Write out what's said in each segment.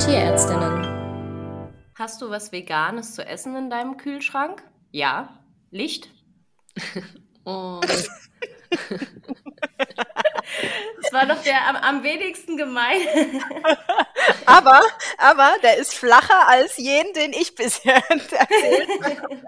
Tierärztinnen. Hast du was Veganes zu essen in deinem Kühlschrank? Ja. Licht? oh. Das war doch der am, am wenigsten gemein. aber, aber der ist flacher als jeden, den ich bisher erzählt habe.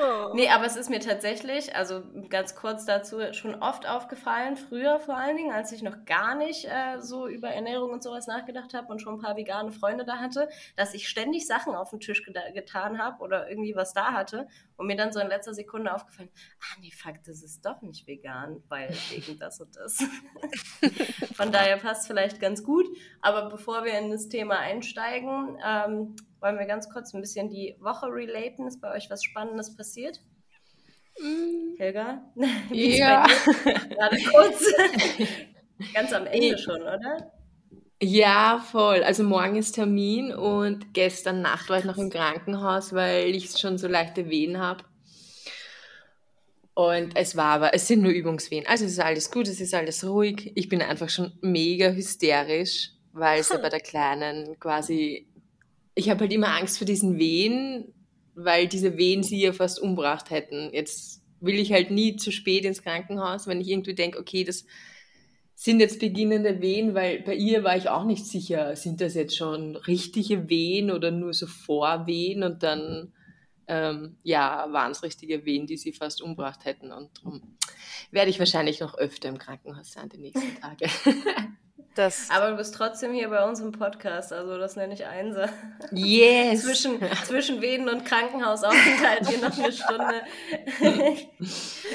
Oh. Nee, aber es ist mir tatsächlich, also ganz kurz dazu, schon oft aufgefallen, früher vor allen Dingen, als ich noch gar nicht äh, so über Ernährung und sowas nachgedacht habe und schon ein paar vegane Freunde da hatte, dass ich ständig Sachen auf den Tisch getan habe oder irgendwie was da hatte und mir dann so in letzter Sekunde aufgefallen, ah nee, fuck, das ist doch nicht vegan, weil wegen das und das. Von daher passt vielleicht ganz gut. Aber bevor wir in das Thema einsteigen, ähm, wollen wir ganz kurz ein bisschen die Woche relaten. Ist bei euch was Spannendes passiert? Mm. Helga? Ja. Gerade kurz. ganz am Ende schon, oder? Ja, voll. Also morgen ist Termin und gestern Nacht war ich noch im Krankenhaus, weil ich schon so leichte Wehen habe. Und es war aber, es sind nur Übungswehen. Also es ist alles gut, es ist alles ruhig. Ich bin einfach schon mega hysterisch, weil es ja bei der Kleinen quasi ich habe halt immer Angst vor diesen Wehen, weil diese Wehen sie ja fast umbracht hätten. Jetzt will ich halt nie zu spät ins Krankenhaus, wenn ich irgendwie denke, okay, das sind jetzt beginnende Wehen, weil bei ihr war ich auch nicht sicher, sind das jetzt schon richtige Wehen oder nur so Vorwehen und dann ähm, ja, waren es richtige Wehen, die sie fast umbracht hätten und darum werde ich wahrscheinlich noch öfter im Krankenhaus sein die nächsten Tage. Das Aber du bist trotzdem hier bei uns im Podcast, also das nenne ich Einser. Yes! zwischen, zwischen Wehen und Krankenhausaufenthalt hier noch eine Stunde.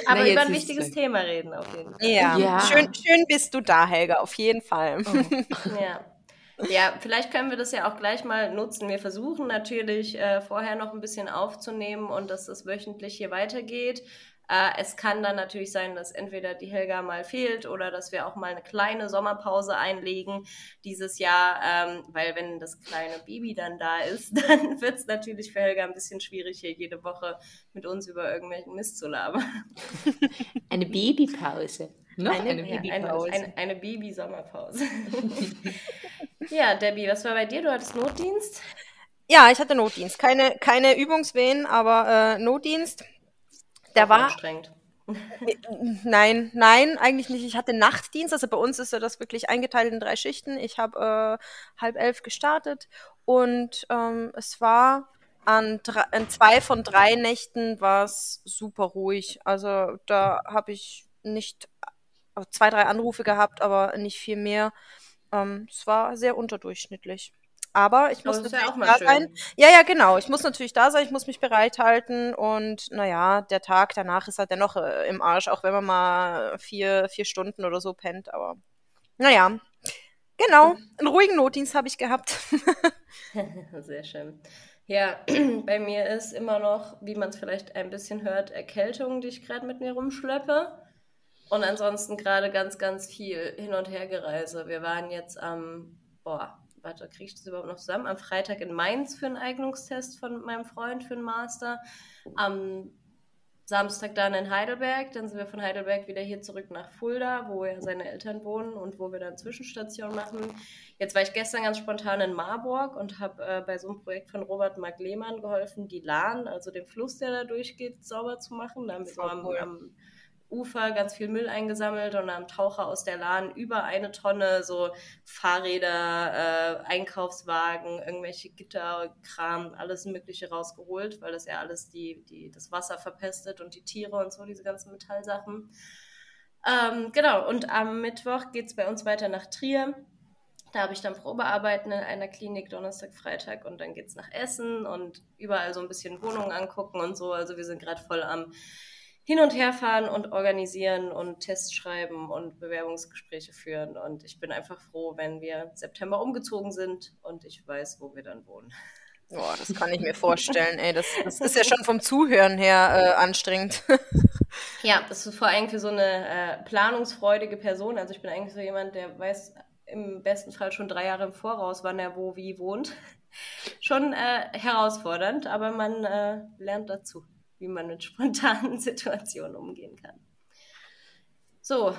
Aber Na, über ein wichtiges Thema reden auf jeden Fall. Ja, ja. Schön, schön bist du da, Helga, auf jeden Fall. Oh. ja. Ja, vielleicht können wir das ja auch gleich mal nutzen. Wir versuchen natürlich äh, vorher noch ein bisschen aufzunehmen und dass das wöchentlich hier weitergeht. Äh, es kann dann natürlich sein, dass entweder die Helga mal fehlt oder dass wir auch mal eine kleine Sommerpause einlegen dieses Jahr, ähm, weil wenn das kleine Baby dann da ist, dann wird es natürlich für Helga ein bisschen schwierig, hier jede Woche mit uns über irgendwelchen Mist zu labern. Eine Babypause. Noch eine, eine Babypause. Eine, eine, eine Baby-Sommerpause. ja, Debbie, was war bei dir? Du hattest Notdienst? Ja, ich hatte Notdienst. Keine, keine Übungswehen, aber äh, Notdienst. Der war anstrengend. Nein, nein, eigentlich nicht. Ich hatte Nachtdienst. Also bei uns ist ja das wirklich eingeteilt in drei Schichten. Ich habe äh, halb elf gestartet und ähm, es war an, drei, an zwei von drei Nächten war es super ruhig. Also da habe ich nicht zwei, drei Anrufe gehabt, aber nicht viel mehr. Ähm, es war sehr unterdurchschnittlich. Aber ich muss natürlich ja da schön. sein. Ja, ja, genau. Ich muss natürlich da sein, ich muss mich bereithalten und naja, der Tag danach ist halt dennoch äh, im Arsch, auch wenn man mal vier, vier Stunden oder so pennt. Aber naja, genau. Einen ruhigen Notdienst habe ich gehabt. Sehr schön. Ja, bei mir ist immer noch, wie man es vielleicht ein bisschen hört, Erkältung, die ich gerade mit mir rumschleppe. Und ansonsten gerade ganz, ganz viel hin und her gereise. Wir waren jetzt am, boah, warte, kriege ich das überhaupt noch zusammen? Am Freitag in Mainz für einen Eignungstest von meinem Freund für einen Master. Am Samstag dann in Heidelberg. Dann sind wir von Heidelberg wieder hier zurück nach Fulda, wo ja seine Eltern wohnen und wo wir dann Zwischenstation machen. Jetzt war ich gestern ganz spontan in Marburg und habe äh, bei so einem Projekt von Robert Mark Lehmann geholfen, die Lahn, also den Fluss, der da durchgeht, sauber zu machen. Da haben wir so am, am Ufer ganz viel Müll eingesammelt und am Taucher aus der Lahn über eine Tonne so Fahrräder, äh, Einkaufswagen, irgendwelche Gitter, Kram, alles Mögliche rausgeholt, weil das ja alles die, die, das Wasser verpestet und die Tiere und so, diese ganzen Metallsachen. Ähm, genau, und am Mittwoch geht es bei uns weiter nach Trier. Da habe ich dann Probearbeiten in einer Klinik Donnerstag, Freitag und dann geht es nach Essen und überall so ein bisschen Wohnungen angucken und so. Also wir sind gerade voll am hin und her fahren und organisieren und Tests schreiben und Bewerbungsgespräche führen. Und ich bin einfach froh, wenn wir September umgezogen sind und ich weiß, wo wir dann wohnen. Boah, das kann ich mir vorstellen. Ey, das, das ist ja schon vom Zuhören her äh, anstrengend. ja, das ist vor allem für so eine äh, planungsfreudige Person. Also ich bin eigentlich so jemand, der weiß im besten Fall schon drei Jahre im Voraus, wann er wo wie wohnt. schon äh, herausfordernd, aber man äh, lernt dazu wie man mit spontanen Situationen umgehen kann. So,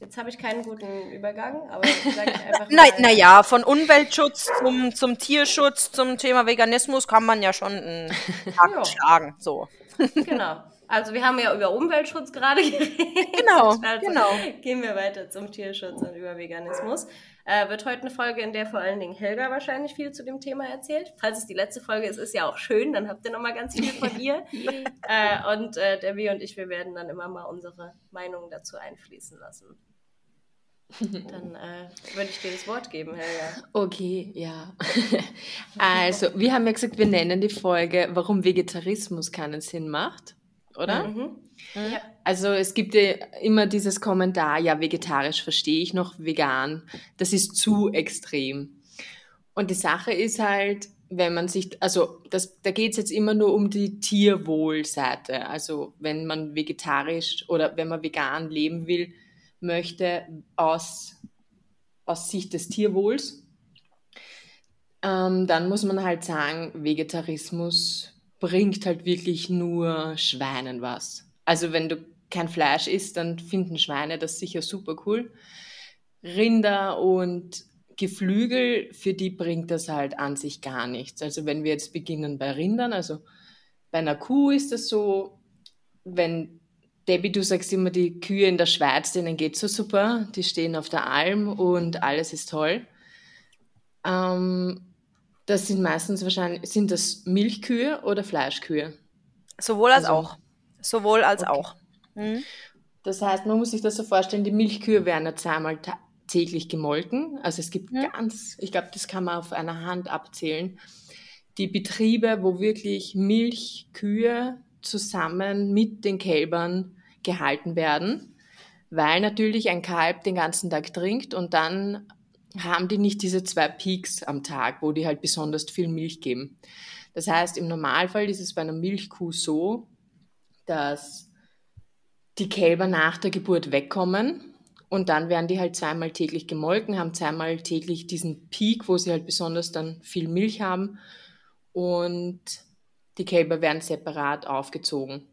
jetzt habe ich keinen guten Übergang, aber sage ich einfach Nein, naja, von Umweltschutz zum, zum Tierschutz zum Thema Veganismus kann man ja schon einen Tag schlagen. So. Genau. Also wir haben ja über Umweltschutz gerade geredet. Genau, also genau. Gehen wir weiter zum Tierschutz und über Veganismus. Äh, wird heute eine Folge, in der vor allen Dingen Helga wahrscheinlich viel zu dem Thema erzählt. Falls es die letzte Folge ist, ist ja auch schön, dann habt ihr nochmal ganz viel von ihr. äh, und äh, Debbie und ich, wir werden dann immer mal unsere Meinungen dazu einfließen lassen. Dann äh, würde ich dir das Wort geben, Helga. Okay, ja. Also, wir haben ja gesagt, wir nennen die Folge, warum Vegetarismus keinen Sinn macht, oder? Mhm. Ja. Also es gibt ja immer dieses Kommentar, ja, vegetarisch verstehe ich noch, vegan, das ist zu extrem. Und die Sache ist halt, wenn man sich, also das, da geht es jetzt immer nur um die Tierwohlseite. Also wenn man vegetarisch oder wenn man vegan leben will, möchte aus, aus Sicht des Tierwohls, ähm, dann muss man halt sagen, Vegetarismus bringt halt wirklich nur Schweinen was. Also wenn du kein Fleisch isst, dann finden Schweine das sicher super cool. Rinder und Geflügel, für die bringt das halt an sich gar nichts. Also wenn wir jetzt beginnen bei Rindern, also bei einer Kuh ist das so, wenn Debbie, du sagst immer, die Kühe in der Schweiz, denen geht so super, die stehen auf der Alm und alles ist toll. Ähm, das sind meistens wahrscheinlich, sind das Milchkühe oder Fleischkühe? Sowohl als Also- auch. Sowohl als Okay. auch. Mhm. Das heißt, man muss sich das so vorstellen, die Milchkühe werden ja zweimal täglich gemolken. Also es gibt Ja. ganz, ich glaube, das kann man auf einer Hand abzählen, die Betriebe, wo wirklich Milchkühe zusammen mit den Kälbern gehalten werden, weil natürlich ein Kalb den ganzen Tag trinkt und dann haben die nicht diese zwei Peaks am Tag, wo die halt besonders viel Milch geben. Das heißt, im Normalfall ist es bei einer Milchkuh so, dass die Kälber nach der Geburt wegkommen und dann werden die halt zweimal täglich gemolken, haben zweimal täglich diesen Peak, wo sie halt besonders dann viel Milch haben und die Kälber werden separat aufgezogen.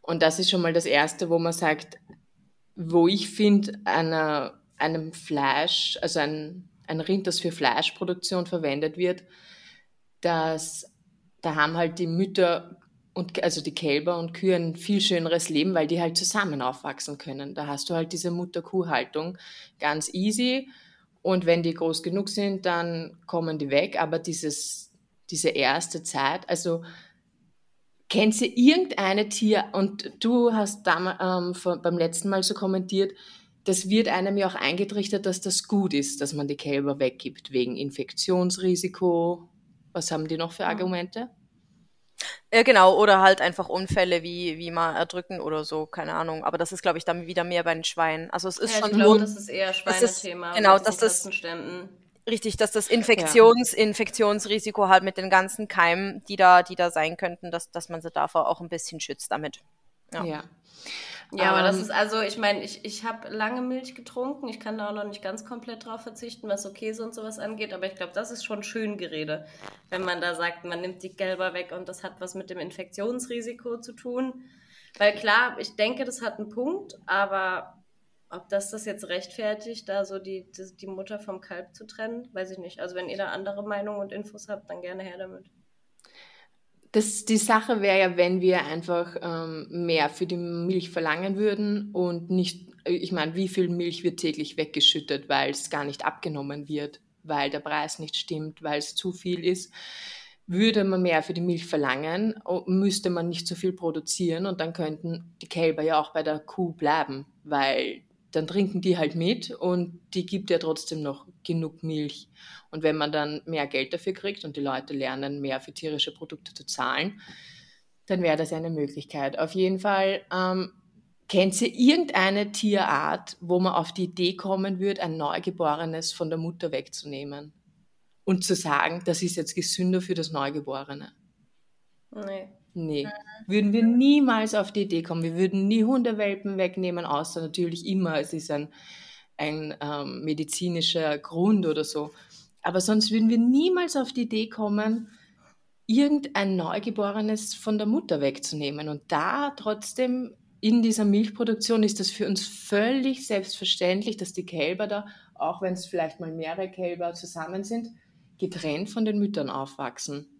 Und das ist schon mal das Erste, wo man sagt, wo ich finde, einer, einem Fleisch, also ein, ein Rind, das für Fleischproduktion verwendet wird, dass da haben halt die Mütter und also die Kälber und Kühe ein viel schöneres Leben, weil die halt zusammen aufwachsen können. Da hast du halt diese Mutter-Kuh-Haltung ganz easy. Und wenn die groß genug sind, dann kommen die weg. Aber dieses, diese erste Zeit, also kennt sie irgendeine Tier, und du hast damals, ähm, beim letzten Mal so kommentiert, das wird einem ja auch eingetrichtert, dass das gut ist, dass man die Kälber weggibt, wegen Infektionsrisiko. Was haben die noch für Argumente? Äh, genau, oder halt einfach Unfälle wie, wie mal erdrücken oder so, keine Ahnung. Aber das ist, glaube ich, dann wieder mehr bei den Schweinen. Also es ist Ja, schon ich glaube, das ist eher das ist- Schweinethema. genau, mit diesen dass das- richtig, dass das Infektions, Infektionsrisiko halt mit den ganzen Keimen, die da, die da sein könnten, dass, dass man sie davor auch ein bisschen schützt damit. Ja. ja. Ja, aber das Ähm, ist also, ich meine, ich, ich habe lange Milch getrunken. Ich kann da auch noch nicht ganz komplett drauf verzichten, was so Käse und sowas angeht. Aber ich glaube, das ist schon schön Gerede, wenn man da sagt, man nimmt die Gelber weg und das hat was mit dem Infektionsrisiko zu tun. Weil klar, ich denke, das hat einen Punkt, aber ob das das jetzt rechtfertigt, da so die, die, die Mutter vom Kalb zu trennen, weiß ich nicht. Also wenn ihr da andere Meinungen und Infos habt, dann gerne her damit. Das, die Sache wäre ja, wenn wir einfach ähm, mehr für die Milch verlangen würden und nicht, ich meine, wie viel Milch wird täglich weggeschüttet, weil es gar nicht abgenommen wird, weil der Preis nicht stimmt, weil es zu viel ist. Würde man mehr für die Milch verlangen, o- müsste man nicht so viel produzieren und dann könnten die Kälber ja auch bei der Kuh bleiben, weil dann trinken die halt mit und die gibt ja trotzdem noch genug Milch. Und wenn man dann mehr Geld dafür kriegt und die Leute lernen, mehr für tierische Produkte zu zahlen, dann wäre das eine Möglichkeit. Auf jeden Fall, ähm, kennt ihr irgendeine Tierart, wo man auf die Idee kommen würde, ein Neugeborenes von der Mutter wegzunehmen und zu sagen, das ist jetzt gesünder für das Neugeborene? Nee. Nee, würden wir niemals auf die Idee kommen. Wir würden nie Hundewelpen wegnehmen, außer natürlich immer, es ist ein, ein ähm, medizinischer Grund oder so. Aber sonst würden wir niemals auf die Idee kommen, irgendein Neugeborenes von der Mutter wegzunehmen und da trotzdem in dieser Milchproduktion ist das für uns völlig selbstverständlich, dass die Kälber da, auch wenn es vielleicht mal mehrere Kälber zusammen sind, getrennt von den Müttern aufwachsen.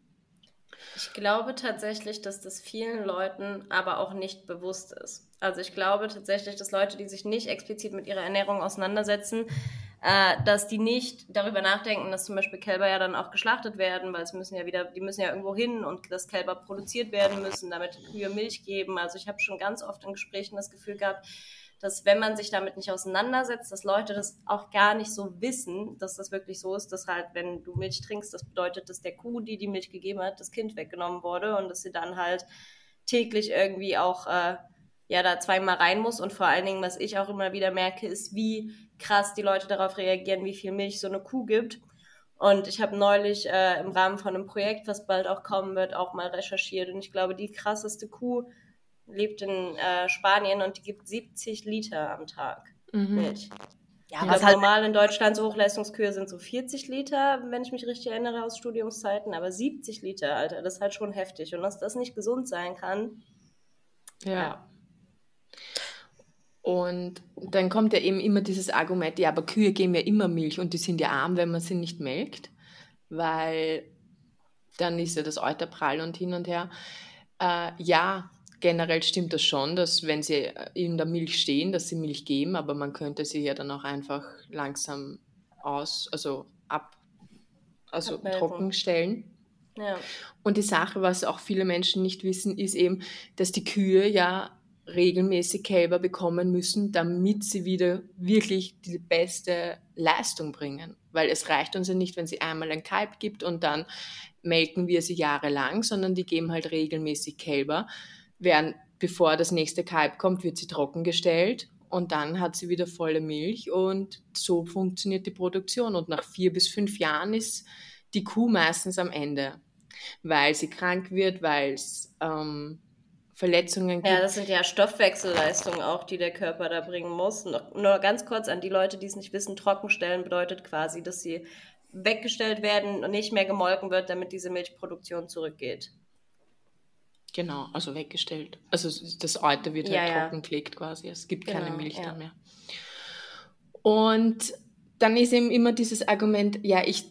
Ich glaube tatsächlich, dass das vielen Leuten aber auch nicht bewusst ist. Also ich glaube tatsächlich, dass Leute, die sich nicht explizit mit ihrer Ernährung auseinandersetzen, äh, dass die nicht darüber nachdenken, dass zum Beispiel Kälber ja dann auch geschlachtet werden, weil es müssen ja wieder, die müssen ja irgendwo hin und dass Kälber produziert werden müssen, damit Kühe Milch geben. Also ich habe schon ganz oft in Gesprächen das Gefühl gehabt, dass wenn man sich damit nicht auseinandersetzt, dass Leute das auch gar nicht so wissen, dass das wirklich so ist, dass halt, wenn du Milch trinkst, das bedeutet, dass der Kuh, die die Milch gegeben hat, das Kind weggenommen wurde und dass sie dann halt täglich irgendwie auch äh, ja da zweimal rein muss und vor allen Dingen, was ich auch immer wieder merke, ist, wie krass die Leute darauf reagieren, wie viel Milch so eine Kuh gibt. Und ich habe neulich äh, im Rahmen von einem Projekt, was bald auch kommen wird, auch mal recherchiert. Und ich glaube, die krasseste Kuh lebt in äh, Spanien und die gibt 70 Liter am Tag mhm. Milch. Ja, was glaube, halt normal in Deutschland so Hochleistungskühe sind so 40 Liter, wenn ich mich richtig erinnere aus Studiumszeiten, aber 70 Liter, Alter, das ist halt schon heftig. Und dass das nicht gesund sein kann. Ja. ja. Und dann kommt ja eben immer dieses Argument, ja, aber Kühe geben ja immer Milch und die sind ja arm, wenn man sie nicht melkt, weil dann ist ja das Euter prall und hin und her. Äh, ja, generell stimmt das schon, dass wenn sie in der Milch stehen, dass sie Milch geben, aber man könnte sie ja dann auch einfach langsam aus, also ab, also Abmelden. trocken stellen. Ja. Und die Sache, was auch viele Menschen nicht wissen, ist eben, dass die Kühe ja regelmäßig Kälber bekommen müssen, damit sie wieder wirklich die beste Leistung bringen. Weil es reicht uns ja nicht, wenn sie einmal ein Kalb gibt und dann melken wir sie jahrelang, sondern die geben halt regelmäßig Kälber. Während bevor das nächste Kalb kommt, wird sie trockengestellt und dann hat sie wieder volle Milch und so funktioniert die Produktion. Und nach vier bis fünf Jahren ist die Kuh meistens am Ende, weil sie krank wird, weil es ähm, Verletzungen gibt. Ja, das sind ja Stoffwechselleistungen auch, die der Körper da bringen muss. Nur, nur ganz kurz an die Leute, die es nicht wissen, Trockenstellen bedeutet quasi, dass sie weggestellt werden und nicht mehr gemolken wird, damit diese Milchproduktion zurückgeht. Genau, also weggestellt. Also das Euter wird halt ja, trockengelegt quasi. Es gibt genau, keine Milch ja. dann mehr. Und dann ist eben immer dieses Argument, ja, ich,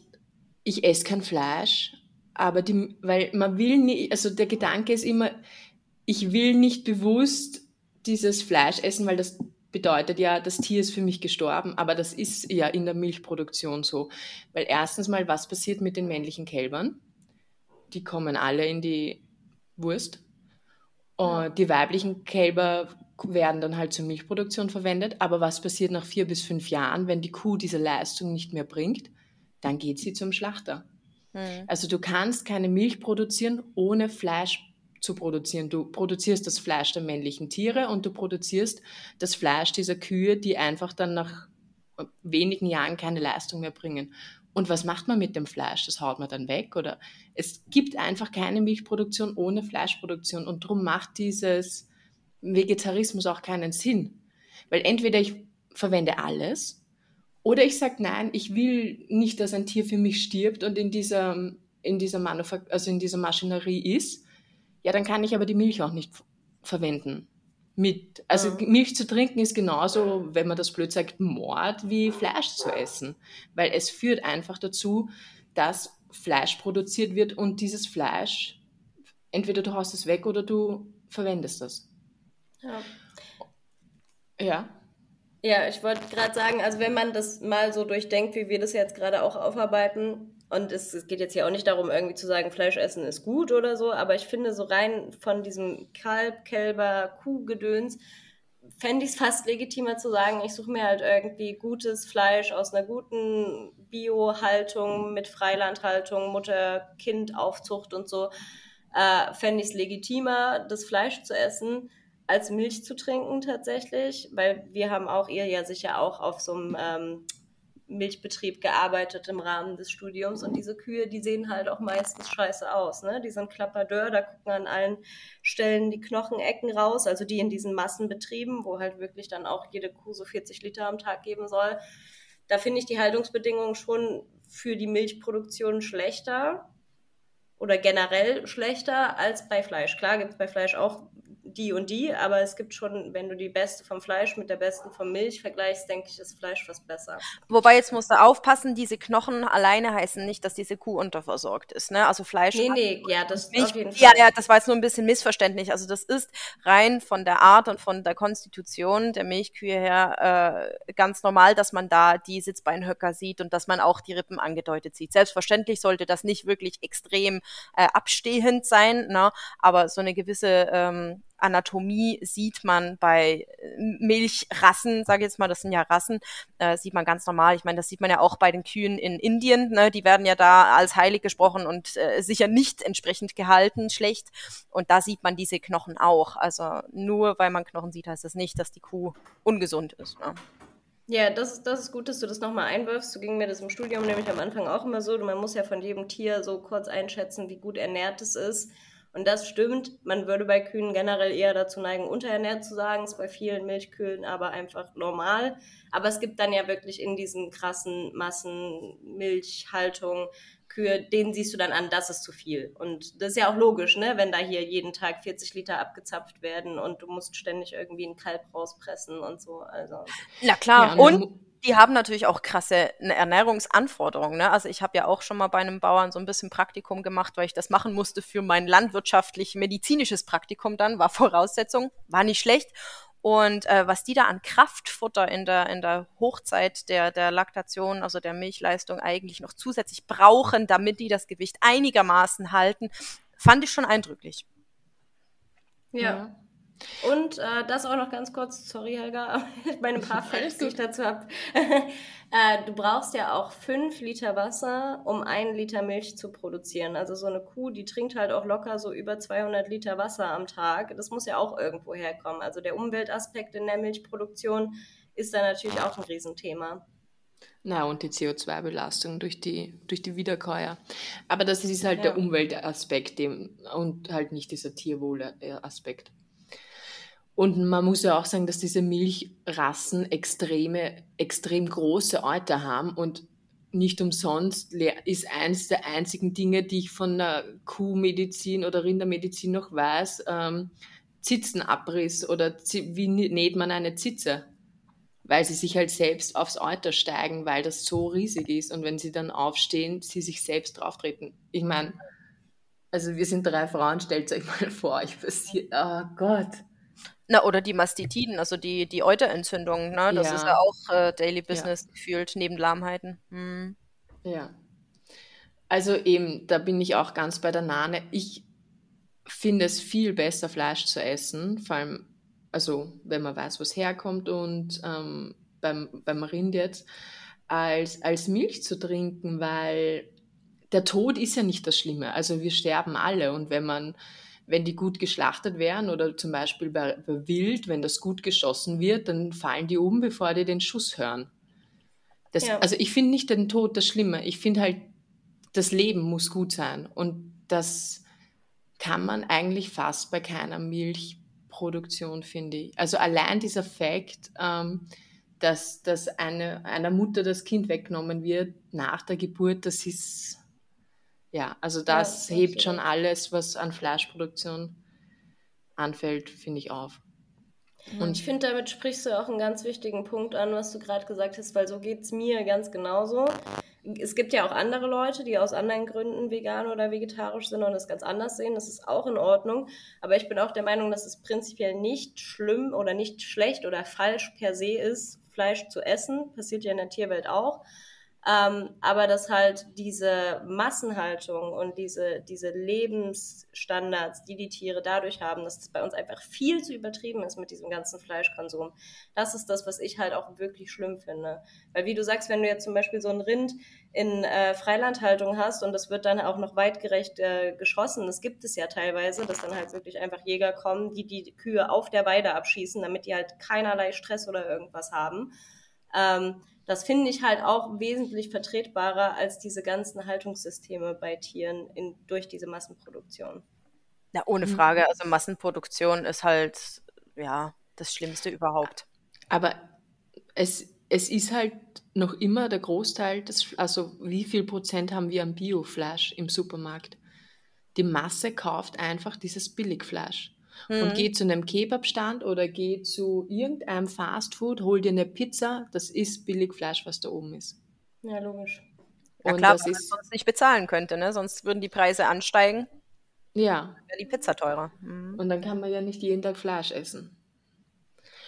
ich esse kein Fleisch, aber die, weil man will nicht, also der Gedanke ist immer, ich will nicht bewusst dieses Fleisch essen, weil das bedeutet ja, das Tier ist für mich gestorben, aber das ist ja in der Milchproduktion so. Weil erstens mal, was passiert mit den männlichen Kälbern? Die kommen alle in die Wurst. Und die weiblichen Kälber werden dann halt zur Milchproduktion verwendet. Aber was passiert nach vier bis fünf Jahren, wenn die Kuh diese Leistung nicht mehr bringt? Dann geht sie zum Schlachter. Mhm. Also du kannst keine Milch produzieren ohne Fleisch zu produzieren. Du produzierst das Fleisch der männlichen Tiere und du produzierst das Fleisch dieser Kühe, die einfach dann nach wenigen Jahren keine Leistung mehr bringen. Und was macht man mit dem Fleisch? Das haut man dann weg? Oder es gibt einfach keine Milchproduktion ohne Fleischproduktion und darum macht dieses Vegetarismus auch keinen Sinn. Weil entweder ich verwende alles oder ich sage, nein, ich will nicht, dass ein Tier für mich stirbt und in dieser, in dieser, Manufakt also in dieser Maschinerie ist ja, dann kann ich aber die Milch auch nicht verwenden. Mit, also ja. Milch zu trinken ist genauso, wenn man das blöd sagt, Mord wie Fleisch zu essen. Weil es führt einfach dazu, dass Fleisch produziert wird und dieses Fleisch, entweder du haust es weg oder du verwendest das. Ja. Ja. Ja, ich wollte gerade sagen, also wenn man das mal so durchdenkt, wie wir das jetzt gerade auch aufarbeiten, und es, es, geht jetzt hier auch nicht darum, irgendwie zu sagen, Fleisch essen ist gut oder so, aber ich finde, so rein von diesem Kalb, Kälber, Kuhgedöns, fände ich es fast legitimer zu sagen, ich suche mir halt irgendwie gutes Fleisch aus einer guten Bio-Haltung mit Freilandhaltung, Mutter-Kind-Aufzucht und so. Äh, fände ich es legitimer, das Fleisch zu essen, als Milch zu trinken tatsächlich, weil wir haben auch, ihr ja sicher auch auf so einem ähm, Milchbetrieb gearbeitet im Rahmen des Studiums und diese Kühe, die sehen halt auch meistens scheiße aus. Ne? Die sind klapperdör, da gucken an allen Stellen die Knochenecken raus, also die in diesen Massenbetrieben, wo halt wirklich dann auch jede Kuh so 40 Liter am Tag geben soll. Da finde ich die Haltungsbedingungen schon für die Milchproduktion schlechter oder generell schlechter als bei Fleisch. Klar gibt es bei Fleisch auch die und die, aber es gibt schon, wenn du die beste vom Fleisch mit der besten vom Milch vergleichst, denke ich, ist Fleisch was besser. Wobei jetzt musst du aufpassen, diese Knochen alleine heißen nicht, dass diese Kuh unterversorgt ist. Ne? Also Fleisch. Nee, nee, ja, das Milch, auf jeden Fall. Ja, ja, das war jetzt nur ein bisschen missverständlich. Also das ist rein von der Art und von der Konstitution der Milchkühe her äh, ganz normal, dass man da die Sitzbeinhöcker sieht und dass man auch die Rippen angedeutet sieht. Selbstverständlich sollte das nicht wirklich extrem äh, abstehend sein, ne? aber so eine gewisse ähm, Anatomie sieht man bei äh, Milchrassen, sage ich jetzt mal, das sind ja Rassen, äh, sieht man ganz normal. Ich meine, das sieht man ja auch bei den Kühen in Indien, ne? die werden ja da als heilig gesprochen und äh, sicher nicht entsprechend gehalten, schlecht. Und da sieht man diese Knochen auch. Also nur weil man Knochen sieht, heißt das nicht, dass die Kuh ungesund ist. Ne? Ja, das das ist gut, dass du das nochmal einwirfst. So ging mir das im Studium nämlich am Anfang auch immer so. Man muss ja von jedem Tier so kurz einschätzen, wie gut ernährt es ist. Und das stimmt. Man würde bei Kühen generell eher dazu neigen, unterernährt zu sagen. Ist bei vielen Milchkühen aber einfach normal. Aber es gibt dann ja wirklich in diesen krassen Massen Milchhaltung Kühe, denen siehst du dann an, das ist zu viel. Und das ist ja auch logisch, ne? wenn da hier jeden Tag 40 Liter abgezapft werden und du musst ständig irgendwie einen Kalb rauspressen und so. Also. Na klar, ja, und die haben natürlich auch krasse Ernährungsanforderungen. Ne? Also ich habe ja auch schon mal bei einem Bauern so ein bisschen Praktikum gemacht, weil ich das machen musste für mein landwirtschaftlich-medizinisches Praktikum dann, war Voraussetzung, war nicht schlecht. Und äh, was die da an Kraftfutter in der, in der Hochzeit der, der Laktation, also der Milchleistung eigentlich noch zusätzlich brauchen, damit die das Gewicht einigermaßen halten, fand ich schon eindrücklich. Ja. ja. Und äh, das auch noch ganz kurz, sorry Helga, meine paar Facts, die ich dazu habe. äh, du brauchst ja auch fünf Liter Wasser, um einen Liter Milch zu produzieren. Also so eine Kuh, die trinkt halt auch locker so über 200 Liter Wasser am Tag. Das muss ja auch irgendwo herkommen. Also der Umweltaspekt in der Milchproduktion ist da natürlich auch ein Riesenthema. Na, und die CO2-Belastung durch die, durch die Wiederkäuer. Aber das ist halt ja. der Umweltaspekt dem, und halt nicht dieser Tierwohlaspekt. Und man muss ja auch sagen, dass diese Milchrassen extreme, extrem große Alter haben und nicht umsonst ist eins der einzigen Dinge, die ich von der Kuhmedizin oder Rindermedizin noch weiß, ähm, Zitzenabriss oder wie näht man eine Zitze? Weil sie sich halt selbst aufs Alter steigen, weil das so riesig ist und wenn sie dann aufstehen, sie sich selbst drauftreten. Ich meine, also wir sind drei Frauen, stellt euch mal vor, ich passiert, oh Gott. Na, oder die Mastitiden, also die, die Euterentzündung, ne? Das ja. ist ja auch äh, Daily Business ja. gefühlt, neben Lahmheiten. Hm. Ja. Also eben, da bin ich auch ganz bei der Nane. Ich finde es viel besser, Fleisch zu essen, vor allem, also wenn man weiß, wo es herkommt und ähm, beim, beim Rind jetzt, als, als Milch zu trinken, weil der Tod ist ja nicht das Schlimme. Also wir sterben alle und wenn man wenn die gut geschlachtet werden oder zum Beispiel bei, bei Wild, wenn das gut geschossen wird, dann fallen die um, bevor die den Schuss hören. Das, ja. Also ich finde nicht den Tod das Schlimme. Ich finde halt, das Leben muss gut sein. Und das kann man eigentlich fast bei keiner Milchproduktion, finde ich. Also allein dieser Fakt, ähm, dass, dass eine, einer Mutter das Kind weggenommen wird nach der Geburt, das ist ja, also das ja, hebt schon alles, was an Fleischproduktion anfällt, finde ich auf. Und ich finde, damit sprichst du auch einen ganz wichtigen Punkt an, was du gerade gesagt hast, weil so geht es mir ganz genauso. Es gibt ja auch andere Leute, die aus anderen Gründen vegan oder vegetarisch sind und es ganz anders sehen. Das ist auch in Ordnung. Aber ich bin auch der Meinung, dass es prinzipiell nicht schlimm oder nicht schlecht oder falsch per se ist, Fleisch zu essen. Passiert ja in der Tierwelt auch. Ähm, aber dass halt diese Massenhaltung und diese, diese Lebensstandards, die die Tiere dadurch haben, dass es bei uns einfach viel zu übertrieben ist mit diesem ganzen Fleischkonsum. Das ist das, was ich halt auch wirklich schlimm finde. Weil wie du sagst, wenn du jetzt zum Beispiel so ein Rind in äh, Freilandhaltung hast und das wird dann auch noch weitgerecht äh, geschossen, das gibt es ja teilweise, dass dann halt wirklich einfach Jäger kommen, die die Kühe auf der Weide abschießen, damit die halt keinerlei Stress oder irgendwas haben. Ähm, das finde ich halt auch wesentlich vertretbarer als diese ganzen Haltungssysteme bei Tieren in, durch diese Massenproduktion. Ja, ohne mhm. Frage. Also Massenproduktion ist halt, ja, das Schlimmste überhaupt. Aber es, es ist halt noch immer der Großteil des, also wie viel Prozent haben wir an Biofleisch im Supermarkt? Die Masse kauft einfach dieses Billigfleisch. Und Mhm. geh zu einem Kebabstand oder geh zu irgendeinem Fastfood, hol dir eine Pizza, das ist Billigfleisch, was da oben ist. Ja, logisch. Ja Und klar, das weil man sonst nicht bezahlen könnte, ne? Sonst würden die Preise ansteigen, ja, wäre die Pizza teurer. Mhm. und dann kann man ja nicht jeden Tag Fleisch essen.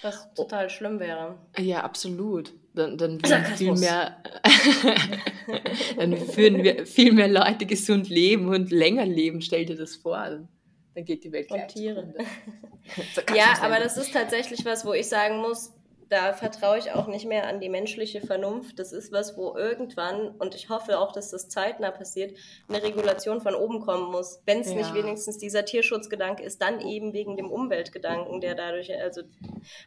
Was total schlimm wäre. Ja, absolut. Dann, dann würden viel mehr, dann würden wir viel mehr Leute gesund leben und länger leben. Stell dir das vor. Dann, geht die Welt Und gleich Tiere. Ja, aber das ist tatsächlich was, wo ich sagen muss, da vertraue ich auch nicht mehr an die menschliche Vernunft. Das ist was, wo irgendwann, und ich hoffe auch, dass das zeitnah passiert, eine Regulation von oben kommen muss. Wenn es nicht Ja. wenigstens dieser Tierschutzgedanke ist, dann eben wegen dem Umweltgedanken, der dadurch, also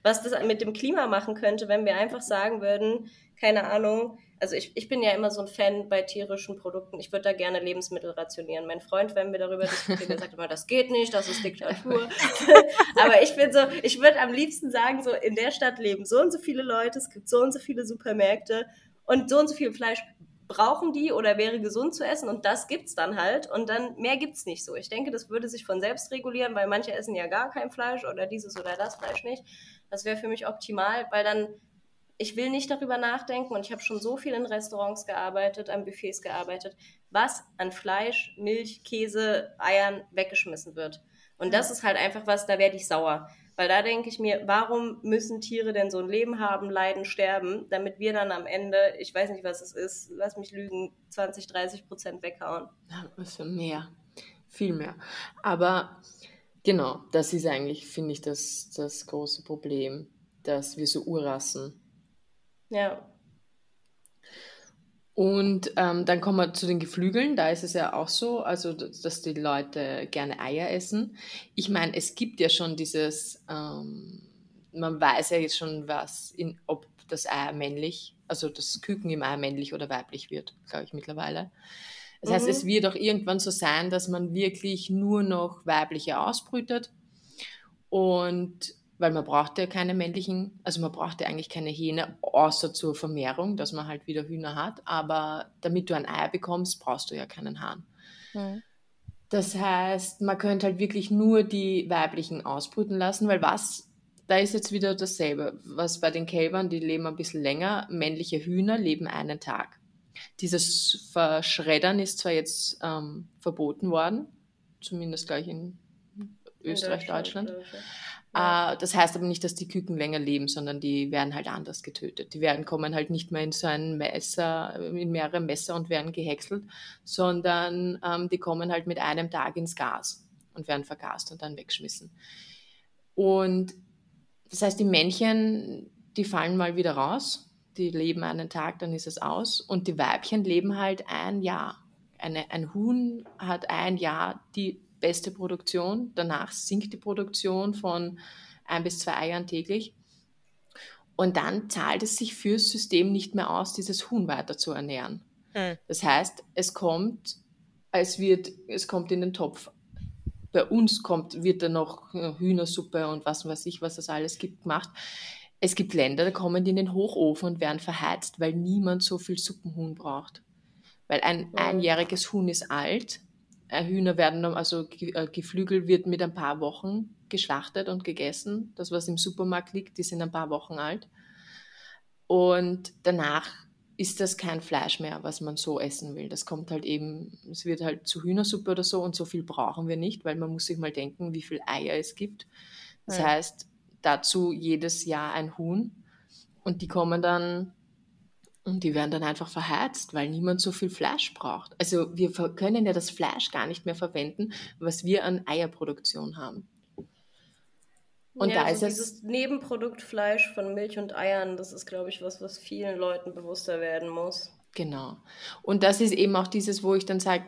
was das mit dem Klima machen könnte, wenn wir einfach sagen würden, keine Ahnung, also ich, ich bin ja immer so ein Fan bei tierischen Produkten. Ich würde da gerne Lebensmittel rationieren. Mein Freund, wenn wir darüber diskutieren, der sagt immer, das geht nicht, das ist Diktatur. Aber ich bin so, ich würde am liebsten sagen, so in der Stadt leben so und so viele Leute, es gibt so und so viele Supermärkte und so und so viel Fleisch brauchen die oder wäre gesund zu essen und das gibt's dann halt und dann mehr gibt's nicht so. Ich denke, das würde sich von selbst regulieren, weil manche essen ja gar kein Fleisch oder dieses oder das Fleisch nicht. Das wäre für mich optimal, weil dann ich will nicht darüber nachdenken und ich habe schon so viel in Restaurants gearbeitet, an Buffets gearbeitet, was an Fleisch, Milch, Käse, Eiern weggeschmissen wird. Und das ist halt einfach was, da werde ich sauer. Weil da denke ich mir, warum müssen Tiere denn so ein Leben haben, leiden, sterben, damit wir dann am Ende, ich weiß nicht, was es ist, lass mich lügen, 20, 30 Prozent weghauen. Ja, für mehr. Viel mehr. Aber genau, das ist eigentlich, finde ich, das, das große Problem, dass wir so Urrassen Ja, Und ähm, dann kommen wir zu den Geflügeln. Da ist es ja auch so, also dass die Leute gerne Eier essen. Ich meine, es gibt ja schon dieses, ähm, man weiß ja jetzt schon, was in, ob das Ei männlich, also das Küken im Ei männlich oder weiblich wird, glaube ich mittlerweile. Das heißt, Mhm. es wird auch irgendwann so sein, dass man wirklich nur noch weibliche ausbrütet. Und weil man braucht ja keine männlichen, also man braucht ja eigentlich keine Hähne, außer zur Vermehrung, dass man halt wieder Hühner hat. Aber damit du ein Ei bekommst, brauchst du ja keinen Hahn. Mhm. Das heißt, man könnte halt wirklich nur die weiblichen ausbrüten lassen, weil was, da ist jetzt wieder dasselbe, was bei den Kälbern, die leben ein bisschen länger, männliche Hühner leben einen Tag. Dieses Verschreddern ist zwar jetzt ähm, verboten worden, zumindest gleich in in Österreich, Deutschland. Äh, das heißt aber nicht, dass die Küken länger leben, sondern die werden halt anders getötet. Die werden kommen halt nicht mehr in so ein Messer, in mehrere Messer und werden gehäckselt, sondern ähm, die kommen halt mit einem Tag ins Gas und werden vergast und dann weggeschmissen. Und das heißt, die Männchen, die fallen mal wieder raus, die leben einen Tag, dann ist es aus. Und die Weibchen leben halt ein Jahr. Eine, ein Huhn hat ein Jahr die beste Produktion. Danach sinkt die Produktion von ein bis zwei Eiern täglich. Und dann zahlt es sich fürs System nicht mehr aus, dieses Huhn weiter zu ernähren. Hm. Das heißt, es kommt, es wird, es kommt in den Topf. Bei uns kommt, wird dann noch äh, Hühnersuppe und was weiß ich, was es alles gibt, gemacht. Es gibt Länder, da kommen die in den Hochofen und werden verheizt, weil niemand so viel Suppenhuhn braucht. Weil ein einjähriges Huhn ist alt. Äh, Hühner werden, dann- also äh, Geflügel wird mit ein paar Wochen geschlachtet und gegessen. Das, was im Supermarkt liegt, die sind ein paar Wochen alt. Und danach ist das kein Fleisch mehr, was man so essen will. Das kommt halt eben, es wird halt zu Hühnersuppe oder so und so viel brauchen wir nicht, weil man muss sich mal denken, wie viel Eier es gibt. Das Ja. heißt, dazu jedes Jahr ein Huhn und die kommen dann und die werden dann einfach verheizt, weil niemand so viel Fleisch braucht. Also wir können ja das Fleisch gar nicht mehr verwenden, was wir an Eierproduktion haben. Und ja, da so ist es- dieses Nebenprodukt Fleisch von Milch und Eiern, das ist, glaube ich, was, was vielen Leuten bewusster werden muss. Genau. Und das ist eben auch dieses, wo ich dann sage,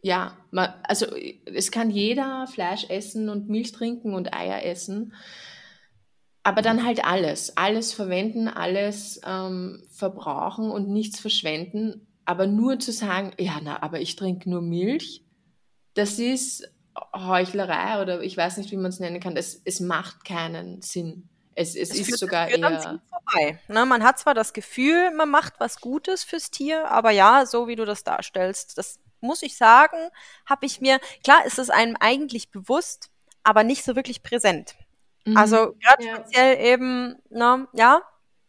ja, man, also es kann jeder Fleisch essen und Milch trinken und Eier essen, aber dann halt alles, alles verwenden, alles ähm, verbrauchen und nichts verschwenden, aber nur zu sagen, ja, na, aber ich trinke nur Milch, das ist Heuchlerei oder ich weiß nicht, wie man es nennen kann. Es, es macht keinen Sinn. Es, es, Es ist führt- sogar führt eher. Vorbei. Ne, man hat zwar das Gefühl, man macht was Gutes fürs Tier, aber ja, so wie du das darstellst, das muss ich sagen, habe ich mir, klar ist es einem eigentlich bewusst, aber nicht so wirklich präsent. Mhm. Also gerade ja. speziell eben, na, ja,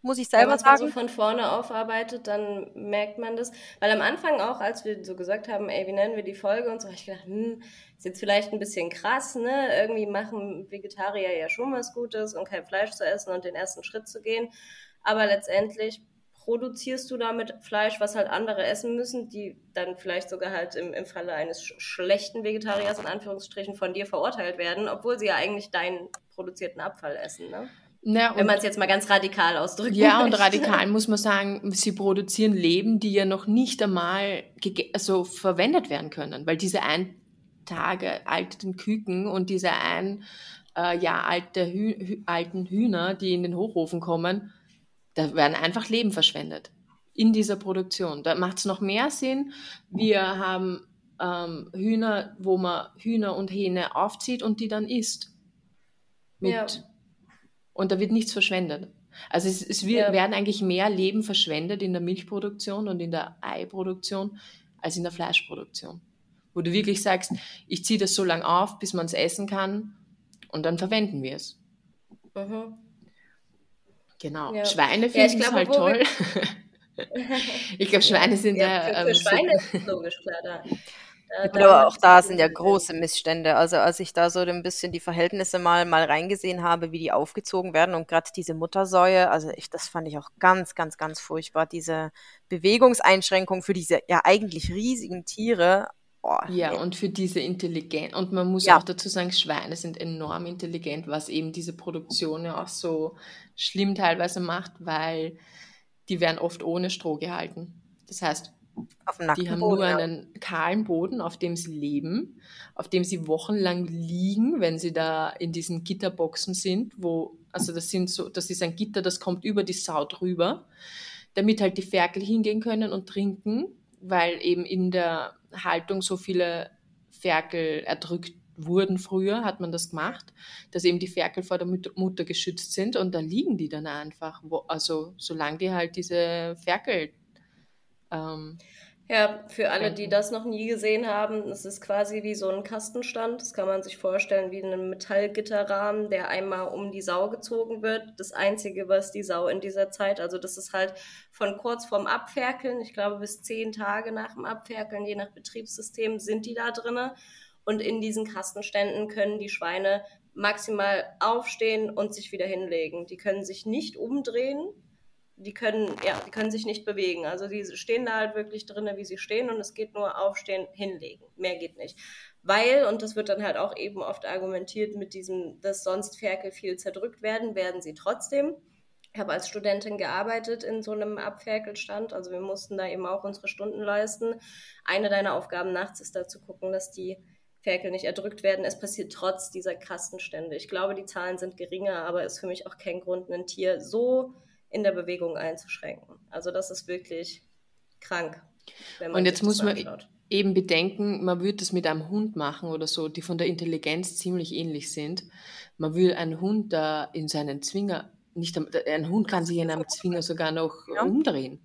muss ich selber Wenn sagen. Wenn man so von vorne aufarbeitet, dann merkt man das. Weil am Anfang auch, als wir so gesagt haben, ey, wie nennen wir die Folge und so, habe ich gedacht, hm, ist jetzt vielleicht ein bisschen krass, ne? Irgendwie machen Vegetarier ja schon was Gutes und kein Fleisch zu essen und den ersten Schritt zu gehen. Aber letztendlich produzierst du damit Fleisch, was halt andere essen müssen, die dann vielleicht sogar halt im, im Falle eines sch schlechten Vegetariers in Anführungsstrichen von dir verurteilt werden, obwohl sie ja eigentlich deinen produzierten Abfall essen, ne? Ja, Wenn man es jetzt mal ganz radikal ausdrückt. Ja, möchte. und radikal muss man sagen, sie produzieren Leben, die ja noch nicht einmal also verwendet werden können, weil diese ein Tage alten Küken und diese ein äh, Jahr alte Hü alten Hühner, die in den Hochofen kommen, da werden einfach Leben verschwendet in dieser Produktion. Da macht es noch mehr Sinn. Wir haben ähm, Hühner, wo man Hühner und Hähne aufzieht und die dann isst. Mit, ja. Und da wird nichts verschwendet. Also es, es wird, ja. werden eigentlich mehr Leben verschwendet in der Milchproduktion und in der Eiproduktion als in der Fleischproduktion. Wo du wirklich sagst, ich ziehe das so lange auf, bis man es essen kann und dann verwenden wir es. Mhm. Genau. Ja. Schweine finde ja, ich halt toll. ich glaube, Schweine sind ja. ja für, für Schweine so ist logisch, klar. Da. Da, aber auch da sind ja große Missstände. Also als ich da so ein bisschen die Verhältnisse mal, mal reingesehen habe, wie die aufgezogen werden und gerade diese Muttersäue, also ich, das fand ich auch ganz, ganz, ganz furchtbar. Diese Bewegungseinschränkung für diese ja eigentlich riesigen Tiere. Oh, ja, nee. und für diese Intelligenz. Und man muss ja. auch dazu sagen, Schweine sind enorm intelligent, was eben diese Produktion ja auch so schlimm teilweise macht, weil die werden oft ohne Stroh gehalten. Das heißt, die haben nur ja. einen kahlen Boden, auf dem sie leben, auf dem sie wochenlang liegen, wenn sie da in diesen Gitterboxen sind, wo, also das sind so, das ist ein Gitter, das kommt über die Sau drüber, damit halt die Ferkel hingehen können und trinken, weil eben in der Haltung so viele Ferkel erdrückt wurden früher, hat man das gemacht, dass eben die Ferkel vor der Mutter geschützt sind und da liegen die dann einfach, wo, also solange die halt diese Ferkel ähm, ja, für alle, die das noch nie gesehen haben, es ist quasi wie so ein Kastenstand. Das kann man sich vorstellen wie ein Metallgitterrahmen, der einmal um die Sau gezogen wird. Das Einzige, was die Sau in dieser Zeit, also das ist halt von kurz vorm Abferkeln, ich glaube bis zehn Tage nach dem Abferkeln, je nach Betriebssystem, sind die da drinne. Und in diesen Kastenständen können die Schweine maximal aufstehen und sich wieder hinlegen. Die können sich nicht umdrehen, die können, ja, die können sich nicht bewegen. Also die stehen da halt wirklich drinnen, wie sie stehen und es geht nur aufstehen, hinlegen. Mehr geht nicht. Weil, und das wird dann halt auch eben oft argumentiert mit diesem, dass sonst Ferkel viel zerdrückt werden, werden sie trotzdem. Ich habe als Studentin gearbeitet in so einem Abferkelstand, also wir mussten da eben auch unsere Stunden leisten. Eine deiner Aufgaben nachts ist da zu gucken, dass die Ferkel nicht erdrückt werden. Es passiert trotz dieser Kastenstände. Ich glaube, die Zahlen sind geringer, aber ist für mich auch kein Grund, ein Tier so in der Bewegung einzuschränken. Also das ist wirklich krank. Und jetzt muss man anschaut. eben bedenken, man würde das mit einem Hund machen oder so, die von der Intelligenz ziemlich ähnlich sind. Man will einen Hund da in seinen Zwinger, nicht ein Hund kann sich in einem Zwinger sogar noch ja. umdrehen.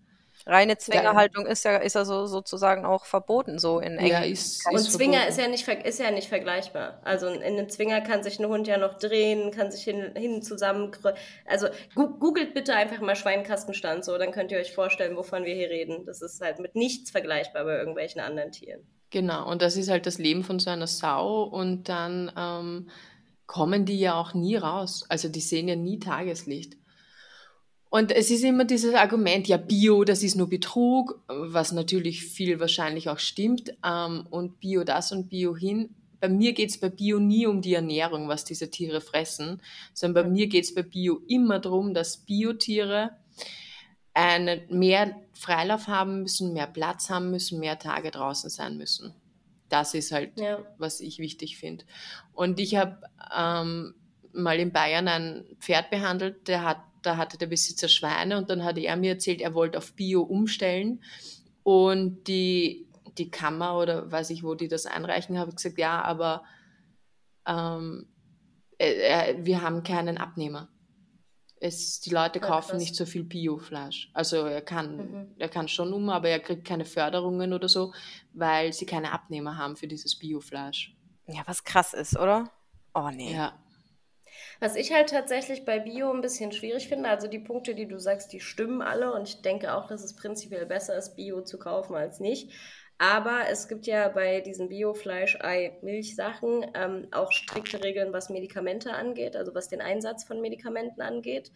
Reine Zwingerhaltung ist ja, ist ja so, sozusagen auch verboten, so in ja, ist, Und ist Zwinger ist ja, nicht, ist ja nicht vergleichbar. Also in einem Zwinger kann sich ein Hund ja noch drehen, kann sich hin, hin zusammen. Also googelt bitte einfach mal Schweinkastenstand, so, dann könnt ihr euch vorstellen, wovon wir hier reden. Das ist halt mit nichts vergleichbar bei irgendwelchen anderen Tieren. Genau, und das ist halt das Leben von so einer Sau und dann ähm, kommen die ja auch nie raus. Also die sehen ja nie Tageslicht. Und es ist immer dieses Argument, ja, Bio, das ist nur Betrug, was natürlich viel wahrscheinlich auch stimmt. Ähm, und Bio das und Bio hin. Bei mir geht es bei Bio nie um die Ernährung, was diese Tiere fressen, sondern bei mir geht es bei Bio immer darum, dass Biotiere einen mehr Freilauf haben müssen, mehr Platz haben müssen, mehr Tage draußen sein müssen. Das ist halt, ja. was ich wichtig finde. Und ich habe ähm, mal in Bayern ein Pferd behandelt, der hat da hatte der Besitzer Schweine und dann hat er mir erzählt, er wollte auf Bio umstellen und die, die Kammer oder weiß ich, wo die das einreichen, habe ich gesagt, ja, aber ähm, äh, äh, wir haben keinen Abnehmer. Es, die Leute kaufen ja, nicht so viel Biofleisch. Also er kann, mhm. er kann schon um, aber er kriegt keine Förderungen oder so, weil sie keine Abnehmer haben für dieses Biofleisch. Ja, was krass ist, oder? Oh nee. Ja. Was ich halt tatsächlich bei Bio ein bisschen schwierig finde, also die Punkte, die du sagst, die stimmen alle und ich denke auch, dass es prinzipiell besser ist, Bio zu kaufen als nicht. Aber es gibt ja bei diesen Bio-Fleisch, Ei, Milch-Sachen ähm, auch strikte Regeln, was Medikamente angeht, also was den Einsatz von Medikamenten angeht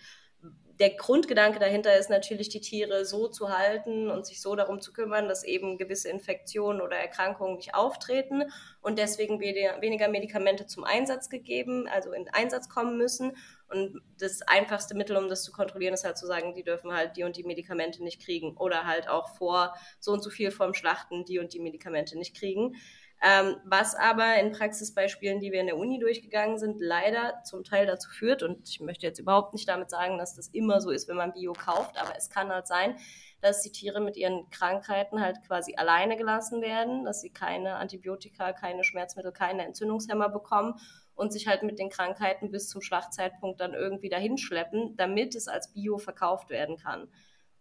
der Grundgedanke dahinter ist natürlich, die Tiere so zu halten und sich so darum zu kümmern, dass eben gewisse Infektionen oder Erkrankungen nicht auftreten und deswegen weniger Medikamente zum Einsatz gegeben, also in Einsatz kommen müssen. Und das einfachste Mittel, um das zu kontrollieren, ist halt zu sagen, die dürfen halt die und die Medikamente nicht kriegen oder halt auch vor so und so viel vorm Schlachten die und die Medikamente nicht kriegen. Ähm, was aber in Praxisbeispielen, die wir in der Uni durchgegangen sind, leider zum Teil dazu führt, und ich möchte jetzt überhaupt nicht damit sagen, dass das immer so ist, wenn man Bio kauft, aber es kann halt sein, dass die Tiere mit ihren Krankheiten halt quasi alleine gelassen werden, dass sie keine Antibiotika, keine Schmerzmittel, keine Entzündungshemmer bekommen und sich halt mit den Krankheiten bis zum Schlachtzeitpunkt dann irgendwie dahinschleppen, damit es als Bio verkauft werden kann.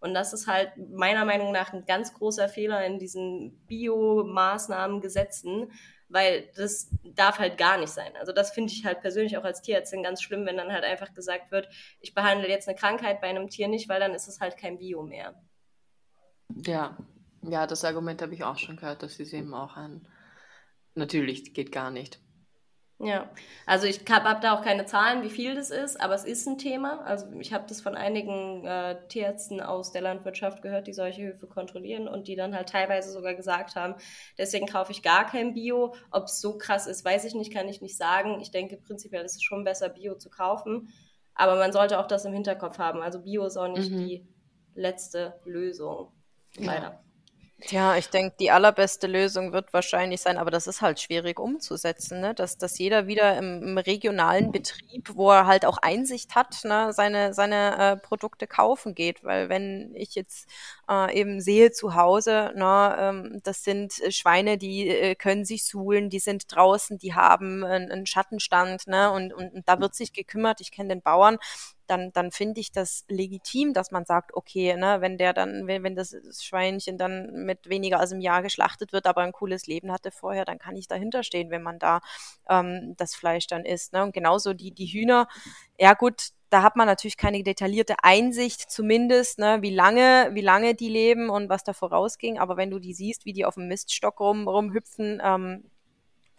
Und das ist halt meiner Meinung nach ein ganz großer Fehler in diesen Bio-Maßnahmen, Gesetzen, weil das darf halt gar nicht sein. Also das finde ich halt persönlich auch als Tierärztin ganz schlimm, wenn dann halt einfach gesagt wird, ich behandle jetzt eine Krankheit bei einem Tier nicht, weil dann ist es halt kein Bio mehr. Ja, ja, das Argument habe ich auch schon gehört, das ist eben auch ein, natürlich geht gar nicht. Ja, also ich habe hab da auch keine Zahlen, wie viel das ist, aber es ist ein Thema. Also ich habe das von einigen äh, Tierärzten aus der Landwirtschaft gehört, die solche Höfe kontrollieren und die dann halt teilweise sogar gesagt haben, deswegen kaufe ich gar kein Bio. Ob es so krass ist, weiß ich nicht, kann ich nicht sagen. Ich denke prinzipiell ist es schon besser, Bio zu kaufen, aber man sollte auch das im Hinterkopf haben. Also Bio ist auch nicht mhm. die letzte Lösung. Leider. Ja. Ja, ich denke, die allerbeste Lösung wird wahrscheinlich sein, aber das ist halt schwierig umzusetzen, ne? dass, dass jeder wieder im, im regionalen Betrieb, wo er halt auch Einsicht hat, ne, seine, seine äh, Produkte kaufen geht. Weil wenn ich jetzt äh, eben sehe zu Hause, ne, ähm, das sind Schweine, die äh, können sich suhlen, die sind draußen, die haben einen, einen Schattenstand ne, und, und, und da wird sich gekümmert. Ich kenne den Bauern, dann, dann finde ich das legitim, dass man sagt, okay, ne, wenn der dann, wenn, wenn das Schweinchen dann mit weniger als im Jahr geschlachtet wird, aber ein cooles Leben hatte vorher, dann kann ich dahinter stehen, wenn man da ähm, das Fleisch dann isst. Ne? Und genauso die, die Hühner, ja gut, da hat man natürlich keine detaillierte Einsicht zumindest, ne, wie lange, wie lange die leben und was da vorausging. Aber wenn du die siehst, wie die auf dem Miststock rum, rumhüpfen, ähm,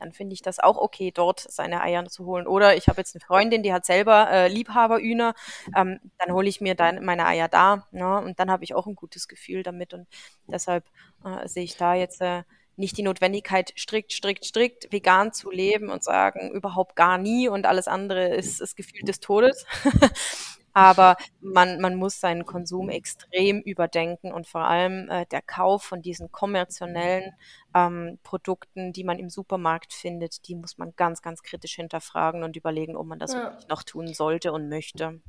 dann finde ich das auch okay, dort seine Eier zu holen. Oder ich habe jetzt eine Freundin, die hat selber äh, Liebhaberühner, ähm, dann hole ich mir dann meine Eier da. Ne? Und dann habe ich auch ein gutes Gefühl damit. Und deshalb äh, sehe ich da jetzt äh, nicht die Notwendigkeit, strikt, strikt, strikt vegan zu leben und sagen, überhaupt gar nie und alles andere ist das Gefühl des Todes. Aber man, man muss seinen Konsum extrem überdenken und vor allem äh, der Kauf von diesen kommerziellen ähm, Produkten, die man im Supermarkt findet, die muss man ganz, ganz kritisch hinterfragen und überlegen, ob man das ja. wirklich noch tun sollte und möchte.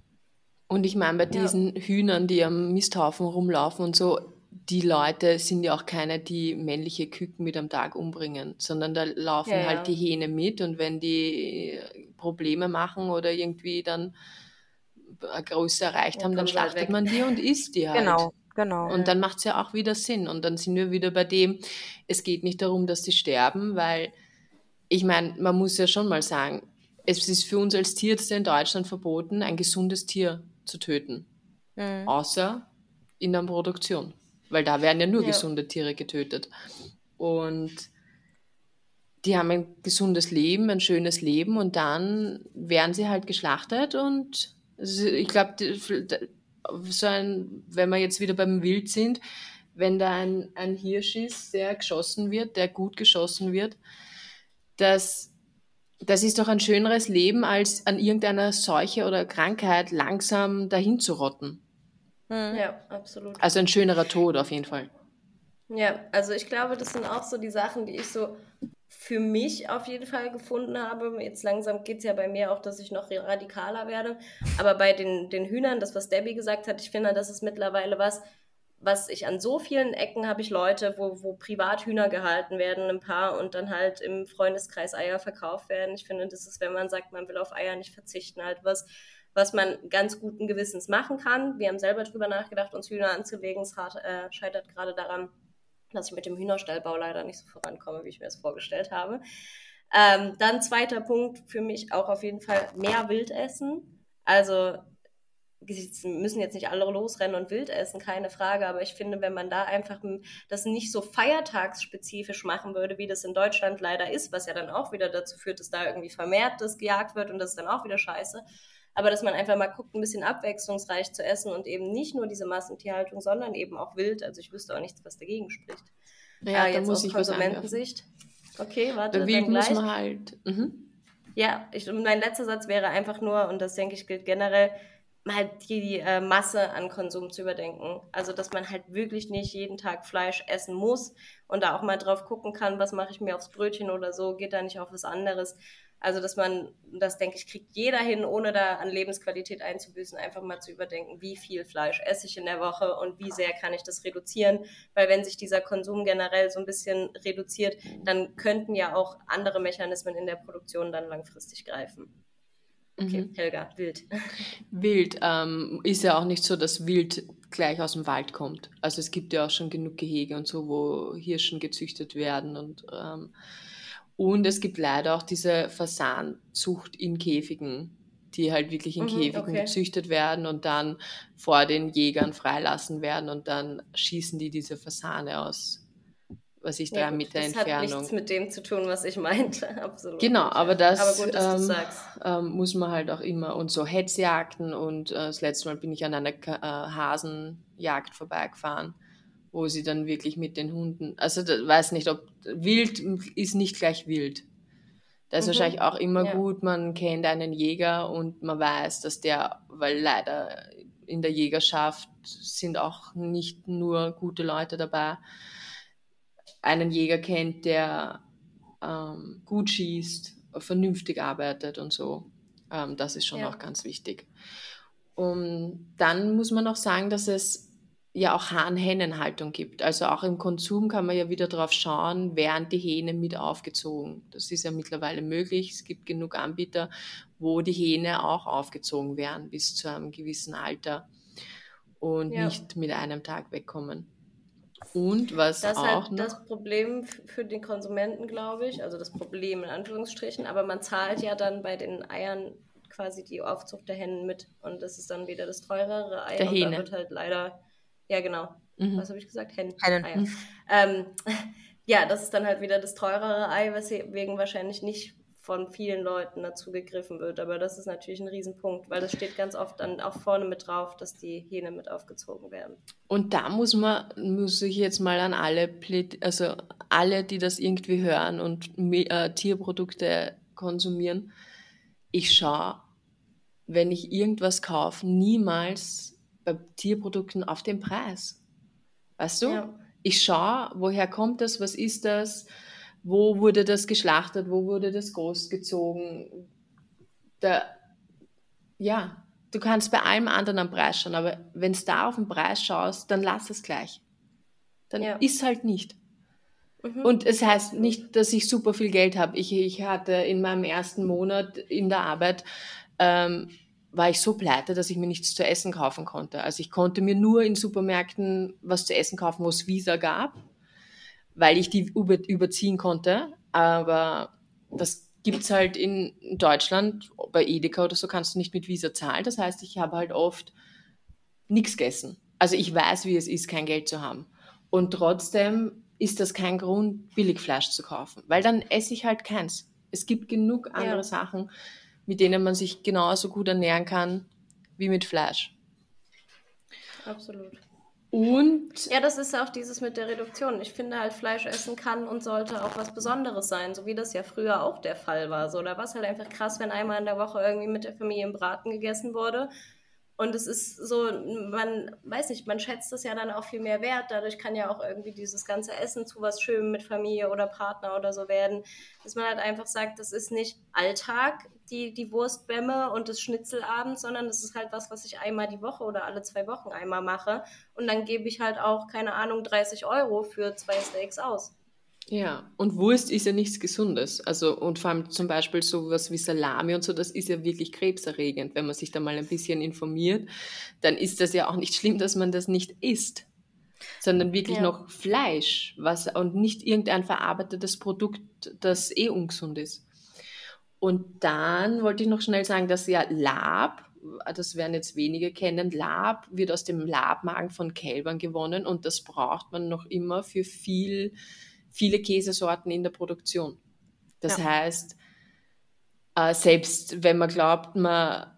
Und ich meine, bei diesen ja. Hühnern, die am Misthaufen rumlaufen und so, die Leute sind ja auch keine, die männliche Küken mit am Tag umbringen, sondern da laufen ja, halt die Hähne mit und wenn die Probleme machen oder irgendwie dann Größe erreicht haben, dann schlachtet man die und isst die halt. Genau, genau. Und dann macht es ja auch wieder Sinn. Und dann sind wir wieder bei dem, es geht nicht darum, dass sie sterben, weil ich meine, man muss ja schon mal sagen, es ist für uns als Tierärzte in Deutschland verboten, ein gesundes Tier zu töten. Mhm. Außer in der Produktion. Weil da werden ja nur ja. gesunde Tiere getötet. Und die haben ein gesundes Leben, ein schönes Leben und dann werden sie halt geschlachtet und ich glaube, so ein, wenn wir jetzt wieder beim Wild sind, wenn da ein, ein Hirsch ist, der geschossen wird, der gut geschossen wird, das, das ist doch ein schöneres Leben, als an irgendeiner Seuche oder Krankheit langsam dahin zu rotten. Hm. Ja, absolut. Also ein schönerer Tod auf jeden Fall. Ja, also ich glaube, das sind auch so die Sachen, die ich so für mich auf jeden Fall gefunden habe. Jetzt langsam geht es ja bei mir auch, dass ich noch radikaler werde. Aber bei den, den Hühnern, das, was Debbie gesagt hat, ich finde, das ist mittlerweile was, was ich an so vielen Ecken habe ich Leute, wo, wo Privathühner gehalten werden, ein paar, und dann halt im Freundeskreis Eier verkauft werden. Ich finde, das ist, wenn man sagt, man will auf Eier nicht verzichten, halt was, was man ganz guten Gewissens machen kann. Wir haben selber drüber nachgedacht, uns Hühner anzulegen. Es äh, scheitert gerade daran, dass ich mit dem Hühnerstallbau leider nicht so vorankomme, wie ich mir das vorgestellt habe. Ähm, dann zweiter Punkt für mich auch auf jeden Fall mehr Wild essen. Also müssen jetzt nicht alle losrennen und wild essen, keine Frage, aber ich finde, wenn man da einfach das nicht so feiertagsspezifisch machen würde, wie das in Deutschland leider ist, was ja dann auch wieder dazu führt, dass da irgendwie vermehrt das gejagt wird und das ist dann auch wieder scheiße. Aber dass man einfach mal guckt, ein bisschen abwechslungsreich zu essen und eben nicht nur diese Massentierhaltung, sondern eben auch wild. Also ich wüsste auch nichts, was dagegen spricht. Ja, äh, jetzt muss aus ich Konsumentensicht. Okay, warte, Bei wild muss man halt. Mhm. Ja, ich, mein letzter Satz wäre einfach nur, und das denke ich gilt generell, mal die, die äh, Masse an Konsum zu überdenken. Also, dass man halt wirklich nicht jeden Tag Fleisch essen muss und da auch mal drauf gucken kann, was mache ich mir aufs Brötchen oder so, geht da nicht auf was anderes. Also, dass man, das denke ich, kriegt jeder hin, ohne da an Lebensqualität einzubüßen, einfach mal zu überdenken, wie viel Fleisch esse ich in der Woche und wie sehr kann ich das reduzieren. Weil wenn sich dieser Konsum generell so ein bisschen reduziert, dann könnten ja auch andere Mechanismen in der Produktion dann langfristig greifen. Okay, mhm. Helga, wild. Wild ähm, ist ja auch nicht so, dass Wild gleich aus dem Wald kommt. Also es gibt ja auch schon genug Gehege und so, wo Hirschen gezüchtet werden und ähm, und es gibt leider auch diese Fasanzucht in Käfigen, die halt wirklich in mhm, Käfigen okay. gezüchtet werden und dann vor den Jägern freilassen werden und dann schießen die diese Fasane aus was ich ja, drei Meter das Entfernung. Das hat nichts mit dem zu tun, was ich meinte, absolut. Genau, aber das aber gut, ähm, ähm, muss man halt auch immer und so Hetzjagden und äh, das letzte Mal bin ich an einer äh, Hasenjagd vorbeigefahren, wo sie dann wirklich mit den Hunden, also da, weiß nicht, ob wild ist nicht gleich wild. Da ist mhm. wahrscheinlich auch immer ja. gut, man kennt einen Jäger und man weiß, dass der, weil leider in der Jägerschaft sind auch nicht nur gute Leute dabei, einen Jäger kennt, der ähm, gut schießt, vernünftig arbeitet und so. Ähm, das ist schon ja. auch ganz wichtig. Und dann muss man auch sagen, dass es ja auch Hahn-Hennen-Haltung gibt. Also auch im Konsum kann man ja wieder drauf schauen, werden die Hähne mit aufgezogen. Das ist ja mittlerweile möglich. Es gibt genug Anbieter, wo die Hähne auch aufgezogen werden bis zu einem gewissen Alter und ja. nicht mit einem Tag wegkommen. Und was das auch ist halt noch? das Problem für den Konsumenten, glaube ich. Also das Problem in Anführungsstrichen. Aber man zahlt ja dann bei den Eiern quasi die Aufzucht der Hennen mit. Und das ist dann wieder das teurere Ei. Der und Hähne. da wird halt leider, ja genau. Mhm. Was habe ich gesagt? Hennen. Hennen. Eier. Ähm, ja, das ist dann halt wieder das teurere Ei, weswegen wahrscheinlich nicht von vielen Leuten dazu gegriffen wird. Aber das ist natürlich ein Riesenpunkt, weil das steht ganz oft dann auch vorne mit drauf, dass die Hähne mit aufgezogen werden. Und da muss man, muss ich jetzt mal an alle, also alle, die das irgendwie hören und äh, Tierprodukte konsumieren, ich schaue, wenn ich irgendwas kaufe, niemals bei Tierprodukten auf den Preis. Weißt du? Ja. Ich schaue, woher kommt das, was ist das, wo wurde das geschlachtet, wo wurde das großgezogen. Da, ja, du kannst bei allem anderen am Preis schauen, aber wenn es da auf den Preis schaust, dann lass es gleich. Dann ja. ist halt nicht. Mhm. Und es heißt nicht, dass ich super viel Geld habe. Ich, ich hatte in meinem ersten Monat in der Arbeit, ähm, war ich so pleite, dass ich mir nichts zu essen kaufen konnte. Also ich konnte mir nur in Supermärkten was zu essen kaufen, wo es Visa gab weil ich die überziehen konnte. Aber das gibt's halt in Deutschland, bei Edeka oder so kannst du nicht mit Visa zahlen. Das heißt, ich habe halt oft nichts gegessen. Also ich weiß, wie es ist, kein Geld zu haben. Und trotzdem ist das kein Grund, Billigfleisch zu kaufen, weil dann esse ich halt keins. Es gibt genug andere ja. Sachen, mit denen man sich genauso gut ernähren kann wie mit Fleisch. Absolut. Und. Ja, das ist auch dieses mit der Reduktion. Ich finde halt, Fleisch essen kann und sollte auch was Besonderes sein, so wie das ja früher auch der Fall war. So, da war es halt einfach krass, wenn einmal in der Woche irgendwie mit der Familie im Braten gegessen wurde. Und es ist so, man weiß nicht, man schätzt das ja dann auch viel mehr wert. Dadurch kann ja auch irgendwie dieses ganze Essen zu was Schönem mit Familie oder Partner oder so werden. Dass man halt einfach sagt, das ist nicht Alltag, die, die Wurstbämme und das Schnitzelabend, sondern das ist halt was, was ich einmal die Woche oder alle zwei Wochen einmal mache. Und dann gebe ich halt auch, keine Ahnung, 30 Euro für zwei Steaks aus. Ja, und Wurst ist ja nichts Gesundes. Also, und vor allem zum Beispiel sowas wie Salami und so, das ist ja wirklich krebserregend. Wenn man sich da mal ein bisschen informiert, dann ist das ja auch nicht schlimm, dass man das nicht isst. sondern wirklich ja. noch Fleisch was, und nicht irgendein verarbeitetes Produkt, das eh ungesund ist. Und dann wollte ich noch schnell sagen, dass ja Lab, das werden jetzt wenige kennen, Lab wird aus dem Labmagen von Kälbern gewonnen und das braucht man noch immer für viel, viele Käsesorten in der Produktion. Das ja. heißt, äh, selbst wenn man glaubt, man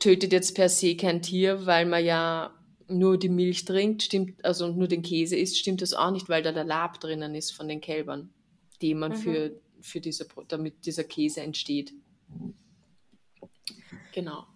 tötet jetzt per se kein Tier, weil man ja nur die Milch trinkt, stimmt, also nur den Käse isst, stimmt das auch nicht, weil da der Lab drinnen ist von den Kälbern, die man mhm. für, für diese, damit dieser Käse entsteht. Genau.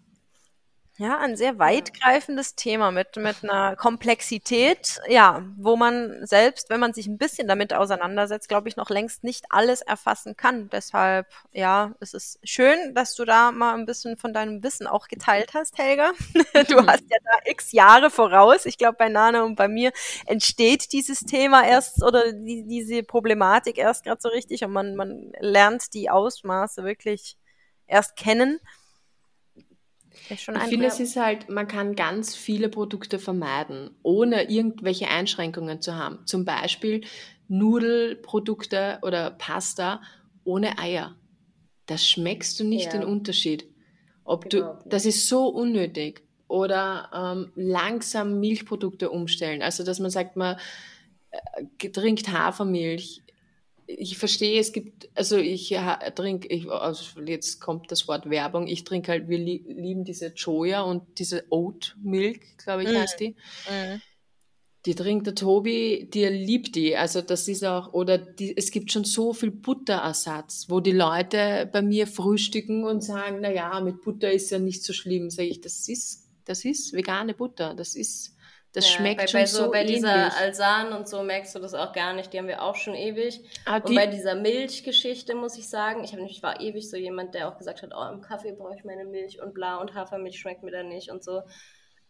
Ja, ein sehr weitgreifendes Thema mit, mit einer Komplexität, ja, wo man selbst, wenn man sich ein bisschen damit auseinandersetzt, glaube ich, noch längst nicht alles erfassen kann. Deshalb, ja, es ist schön, dass du da mal ein bisschen von deinem Wissen auch geteilt hast, Helga. Du hast ja da x Jahre voraus. Ich glaube, bei Nana und bei mir entsteht dieses Thema erst oder die, diese Problematik erst gerade so richtig und man, man lernt die Ausmaße wirklich erst kennen ich finde, es ist halt, man kann ganz viele Produkte vermeiden, ohne irgendwelche Einschränkungen zu haben. Zum Beispiel Nudelprodukte oder Pasta ohne Eier. Da schmeckst du nicht ja. den Unterschied. Ob du, das ist so unnötig. Oder ähm, langsam Milchprodukte umstellen. Also, dass man sagt, man äh, trinkt Hafermilch ich verstehe, es gibt, also ich trinke, ich, also jetzt kommt das Wort Werbung, ich trinke halt, wir lieben diese Joya und diese Oat Milk, glaube ich, mm. heißt die. Mm. Die trinkt der Tobi, der liebt die. Also das ist auch, oder die, es gibt schon so viel Butterersatz, wo die Leute bei mir frühstücken und sagen, na ja, mit Butter ist ja nicht so schlimm. Sag ich, das ist, das ist vegane Butter. Das ist, das ja, schmeckt bei, schon bei so, so Bei ähnlich. dieser Alsan und so merkst du das auch gar nicht. Die haben wir auch schon ewig. Ah, und bei dieser Milchgeschichte muss ich sagen, ich, hab, ich war ewig so jemand, der auch gesagt hat, oh, im Kaffee brauche ich meine Milch und bla und Hafermilch schmeckt mir dann nicht und so.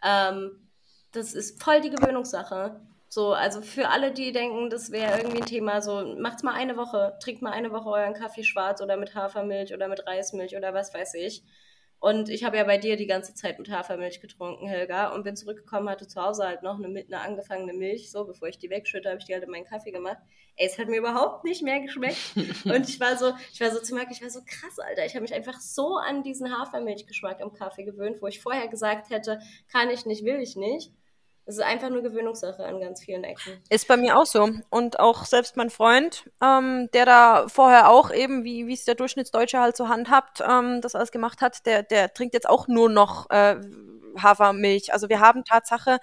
Ähm, das ist voll die Gewöhnungssache. So, also für alle, die denken, das wäre irgendwie ein Thema, so macht's mal eine Woche, trinkt mal eine Woche euren Kaffee schwarz oder mit Hafermilch oder mit Reismilch oder was weiß ich. Und ich habe ja bei dir die ganze Zeit mit Hafermilch getrunken, Helga, und bin zurückgekommen, hatte zu Hause halt noch eine, eine angefangene Milch. So, bevor ich die wegschütte, habe ich die halt in meinen Kaffee gemacht. Ey, es hat mir überhaupt nicht mehr geschmeckt. und ich war so, ich war so zu Marc, ich war so krass, Alter. Ich habe mich einfach so an diesen Hafermilchgeschmack im Kaffee gewöhnt, wo ich vorher gesagt hätte, kann ich nicht, will ich nicht. Es ist einfach nur Gewöhnungssache an ganz vielen Ecken. Ist bei mir auch so. Und auch selbst mein Freund, ähm, der da vorher auch eben, wie wie es der Durchschnittsdeutsche halt so handhabt, ähm, das alles gemacht hat, der, der trinkt jetzt auch nur noch äh, Hafermilch. Also wir haben Tatsache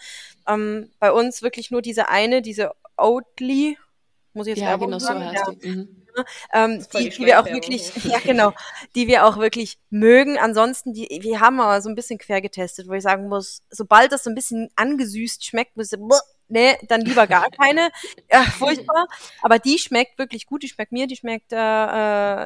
ähm, bei uns wirklich nur diese eine, diese Oatly, muss ich jetzt ja, genau so heißt ja. die. Mhm. Ähm, die, die, wir auch wirklich, ja genau, die wir auch wirklich mögen. Ansonsten, die, wir haben aber so ein bisschen quer getestet, wo ich sagen muss, sobald das so ein bisschen angesüßt schmeckt, muss ich, nee, dann lieber gar keine. Ja, furchtbar. Aber die schmeckt wirklich gut. Die schmeckt mir, die schmeckt äh,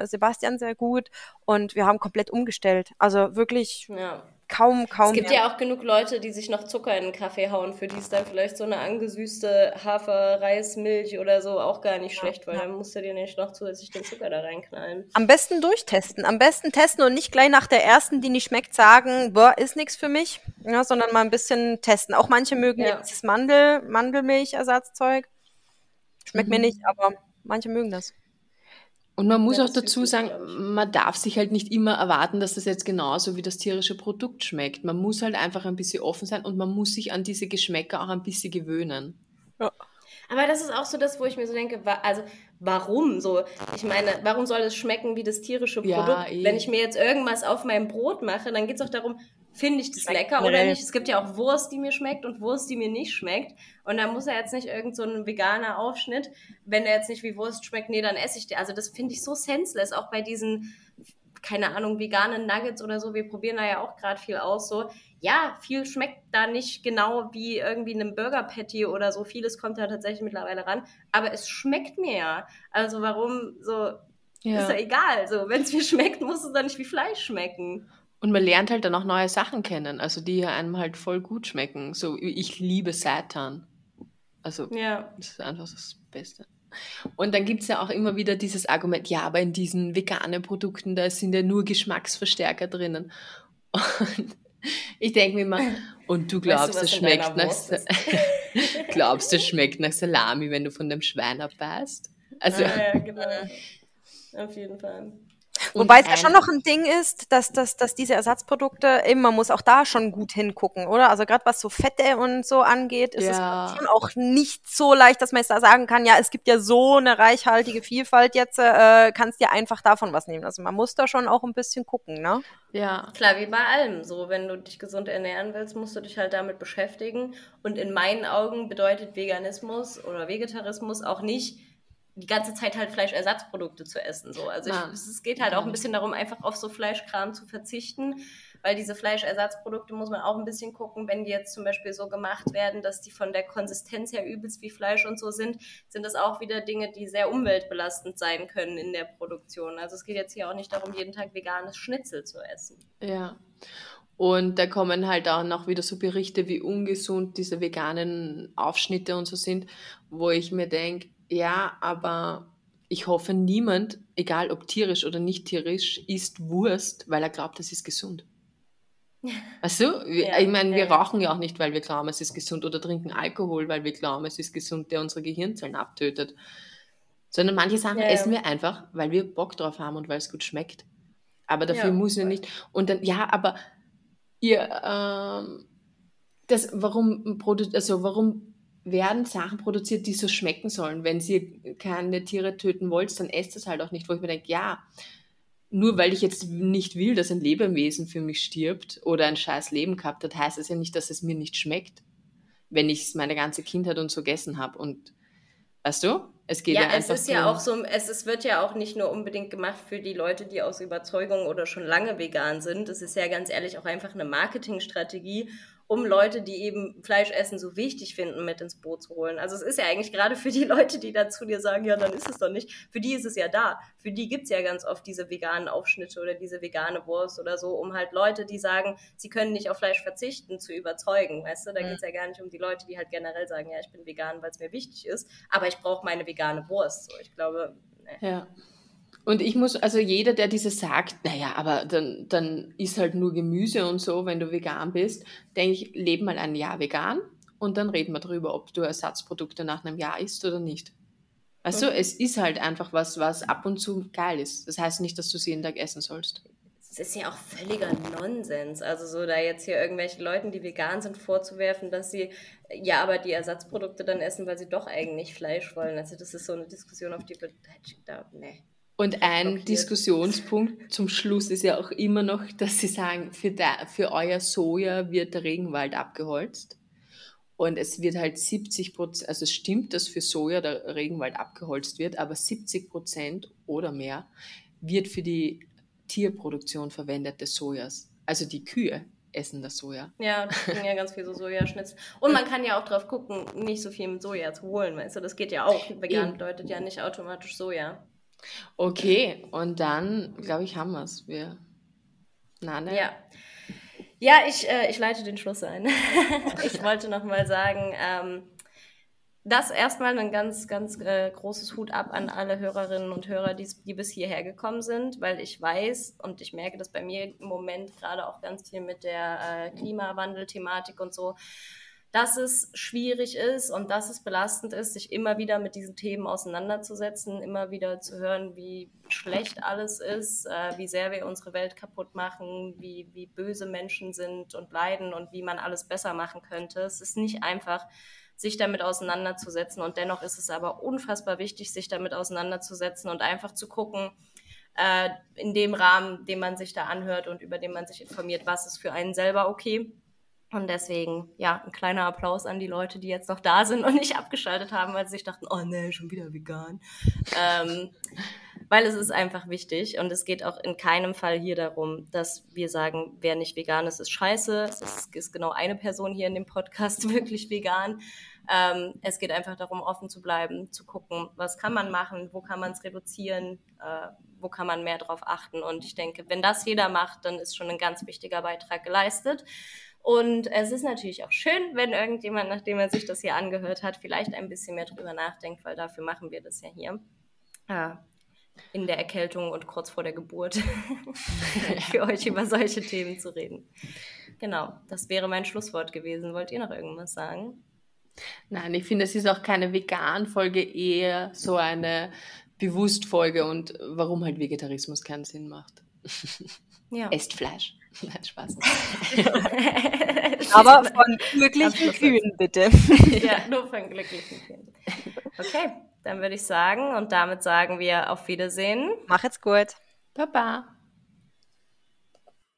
äh Sebastian sehr gut. Und wir haben komplett umgestellt. Also wirklich. Ja kaum, kaum. Es gibt mehr. ja auch genug Leute, die sich noch Zucker in den Kaffee hauen, für die ist dann vielleicht so eine angesüßte Hafer, Reis, Milch oder so auch gar nicht schlecht, weil ja. dann musst du dir nicht noch zusätzlich den Zucker da reinknallen. Am besten durchtesten. Am besten testen und nicht gleich nach der ersten, die nicht schmeckt, sagen, boah, ist nichts für mich, ja, sondern mal ein bisschen testen. Auch manche mögen ja. dieses Mandel, Mandelmilchersatzzeug. Schmeckt mhm. mir nicht, aber manche mögen das. Und man muss ja, auch dazu sagen, man darf sich halt nicht immer erwarten, dass das jetzt genauso wie das tierische Produkt schmeckt. Man muss halt einfach ein bisschen offen sein und man muss sich an diese Geschmäcker auch ein bisschen gewöhnen. Ja. Aber das ist auch so das, wo ich mir so denke, also warum so? Ich meine, warum soll es schmecken wie das tierische Produkt? Ja, eh. Wenn ich mir jetzt irgendwas auf meinem Brot mache, dann geht es auch darum, finde ich das lecker oder nicht. Es gibt ja auch Wurst, die mir schmeckt und Wurst, die mir nicht schmeckt. Und da muss er jetzt nicht irgend so ein veganer Aufschnitt, wenn der jetzt nicht wie Wurst schmeckt, nee, dann esse ich den. Also das finde ich so senseless, auch bei diesen, keine Ahnung, veganen Nuggets oder so. Wir probieren da ja auch gerade viel aus. So, ja, viel schmeckt da nicht genau wie irgendwie einem Burger Patty oder so. Vieles kommt da tatsächlich mittlerweile ran. Aber es schmeckt mir ja. Also warum so, ja. ist ja egal. So, wenn es mir schmeckt, muss es dann nicht wie Fleisch schmecken. Und man lernt halt dann auch neue Sachen kennen, also die einem halt voll gut schmecken. So, ich liebe Seitan. Also, ja. das ist einfach das Beste. Und dann gibt es ja auch immer wieder dieses Argument, ja, aber in diesen veganen Produkten, da sind ja nur Geschmacksverstärker drinnen. Und Ich denke mir immer, und du glaubst, weißt du, es schmeckt nach glaubst, es schmeckt nach Salami, wenn du von dem Schwein abbeißt? Also, ja, ja, genau. Auf jeden Fall. Wobei es ja schon noch ein Ding ist, dass, dass, dass diese Ersatzprodukte, eben, man muss auch da schon gut hingucken, oder? Also gerade was so Fette und so angeht, ist ja. es schon auch nicht so leicht, dass man jetzt da sagen kann, ja, es gibt ja so eine reichhaltige Vielfalt jetzt, äh, kannst dir einfach davon was nehmen. Also man muss da schon auch ein bisschen gucken, ne? Ja. Klar, wie bei allem. So, wenn du dich gesund ernähren willst, musst du dich halt damit beschäftigen. Und in meinen Augen bedeutet Veganismus oder Vegetarismus auch nicht, die ganze Zeit halt Fleischersatzprodukte zu essen. So. Also ich, es geht halt auch ein bisschen darum, einfach auf so Fleischkram zu verzichten, weil diese Fleischersatzprodukte muss man auch ein bisschen gucken, wenn die jetzt zum Beispiel so gemacht werden, dass die von der Konsistenz her übelst wie Fleisch und so sind, sind das auch wieder Dinge, die sehr umweltbelastend sein können in der Produktion. Also es geht jetzt hier auch nicht darum, jeden Tag veganes Schnitzel zu essen. Ja. Und da kommen halt auch noch wieder so Berichte, wie ungesund diese veganen Aufschnitte und so sind, wo ich mir denke, ja, aber ich hoffe, niemand, egal ob tierisch oder nicht tierisch, isst Wurst, weil er glaubt, es ist gesund. Weißt du? Ja, ich meine, wir ja. rauchen ja auch nicht, weil wir glauben, es ist gesund, oder trinken Alkohol, weil wir glauben, es ist gesund, der unsere Gehirnzellen abtötet. Sondern manche Sachen ja, essen wir einfach, weil wir Bock drauf haben und weil es gut schmeckt. Aber dafür muss ja nicht. Und dann, ja, aber ihr, ähm, das, warum, also warum werden Sachen produziert, die so schmecken sollen. Wenn ihr keine Tiere töten wollt, dann esst es halt auch nicht, wo ich mir denke, ja, nur weil ich jetzt nicht will, dass ein Lebewesen für mich stirbt oder ein scheiß Leben gehabt hat, heißt es ja nicht, dass es mir nicht schmeckt, wenn ich es meine ganze Kindheit und so gegessen habe. Und weißt du, es geht ja, ja es ist ja auch so, es, es wird ja auch nicht nur unbedingt gemacht für die Leute, die aus Überzeugung oder schon lange vegan sind. Es ist ja ganz ehrlich auch einfach eine Marketingstrategie, um Leute, die eben Fleisch essen, so wichtig finden, mit ins Boot zu holen. Also es ist ja eigentlich gerade für die Leute, die dann zu dir sagen, ja, dann ist es doch nicht, für die ist es ja da. Für die gibt es ja ganz oft diese veganen Aufschnitte oder diese vegane Wurst oder so, um halt Leute, die sagen, sie können nicht auf Fleisch verzichten, zu überzeugen. Weißt du, da mhm. geht es ja gar nicht um die Leute, die halt generell sagen, ja, ich bin vegan, weil es mir wichtig ist, aber ich brauche meine vegane Wurst. So, ich glaube, ne. Ja. Und ich muss, also jeder, der dieses sagt, naja, aber dann, dann isst halt nur Gemüse und so, wenn du vegan bist, denke ich, lebe mal ein Jahr vegan und dann reden wir darüber, ob du Ersatzprodukte nach einem Jahr isst oder nicht. Also mhm. es ist halt einfach was, was ab und zu geil ist. Das heißt nicht, dass du es jeden Tag essen sollst. Das ist ja auch völliger Nonsens. Also so da jetzt hier irgendwelchen Leuten, die vegan sind, vorzuwerfen, dass sie ja aber die Ersatzprodukte dann essen, weil sie doch eigentlich Fleisch wollen. Also das ist so eine Diskussion, auf die wir da, nee. Und ein blockiert. Diskussionspunkt zum Schluss ist ja auch immer noch, dass Sie sagen, für, da, für euer Soja wird der Regenwald abgeholzt. Und es wird halt 70 Prozent, also es stimmt, dass für Soja der Regenwald abgeholzt wird, aber 70 Prozent oder mehr wird für die Tierproduktion verwendet des Sojas. Also die Kühe essen das Soja. Ja, das kriegen ja ganz viel so Sojaschnitz. Und man kann ja auch drauf gucken, nicht so viel mit Soja zu holen, weißt du, das geht ja auch. Vegan bedeutet ja nicht automatisch Soja. Okay, und dann, glaube ich, haben wir es. Wir. Ja. Ja, ich, äh, ich leite den Schluss ein. ich wollte nochmal sagen, ähm, das erstmal ein ganz, ganz äh, großes Hut ab an alle Hörerinnen und Hörer, die, die bis hierher gekommen sind, weil ich weiß und ich merke das bei mir im Moment gerade auch ganz viel mit der äh, Klimawandel-Thematik und so, dass es schwierig ist und dass es belastend ist, sich immer wieder mit diesen Themen auseinanderzusetzen, immer wieder zu hören, wie schlecht alles ist, äh, wie sehr wir unsere Welt kaputt machen, wie, wie böse Menschen sind und leiden und wie man alles besser machen könnte. Es ist nicht einfach, sich damit auseinanderzusetzen und dennoch ist es aber unfassbar wichtig, sich damit auseinanderzusetzen und einfach zu gucken, äh, in dem Rahmen, den man sich da anhört und über den man sich informiert, was ist für einen selber okay und deswegen, ja, ein kleiner Applaus an die Leute, die jetzt noch da sind und nicht abgeschaltet haben, weil sie sich dachten, oh nee, schon wieder vegan. ähm, weil es ist einfach wichtig und es geht auch in keinem Fall hier darum, dass wir sagen, wer nicht vegan ist, ist scheiße. Es ist, ist genau eine Person hier in dem Podcast wirklich vegan. Ähm, es geht einfach darum, offen zu bleiben, zu gucken, was kann man machen, wo kann man es reduzieren, äh, wo kann man mehr drauf achten. Und ich denke, wenn das jeder macht, dann ist schon ein ganz wichtiger Beitrag geleistet. Und es ist natürlich auch schön, wenn irgendjemand, nachdem er sich das hier angehört hat, vielleicht ein bisschen mehr drüber nachdenkt, weil dafür machen wir das ja hier. Ja. in der Erkältung und kurz vor der Geburt für euch über solche Themen zu reden. Genau, das wäre mein Schlusswort gewesen. Wollt ihr noch irgendwas sagen? Nein, ich finde, es ist auch keine Vegan-Folge, eher so eine Bewusst-Folge und warum halt Vegetarismus keinen Sinn macht. Ja. Esst Fleisch. Nein, Spaß. Aber von glücklichen Kühen, bitte. ja, nur von glücklichen Kühen. Okay, dann würde ich sagen, und damit sagen wir auf Wiedersehen. Mach jetzt gut. Baba.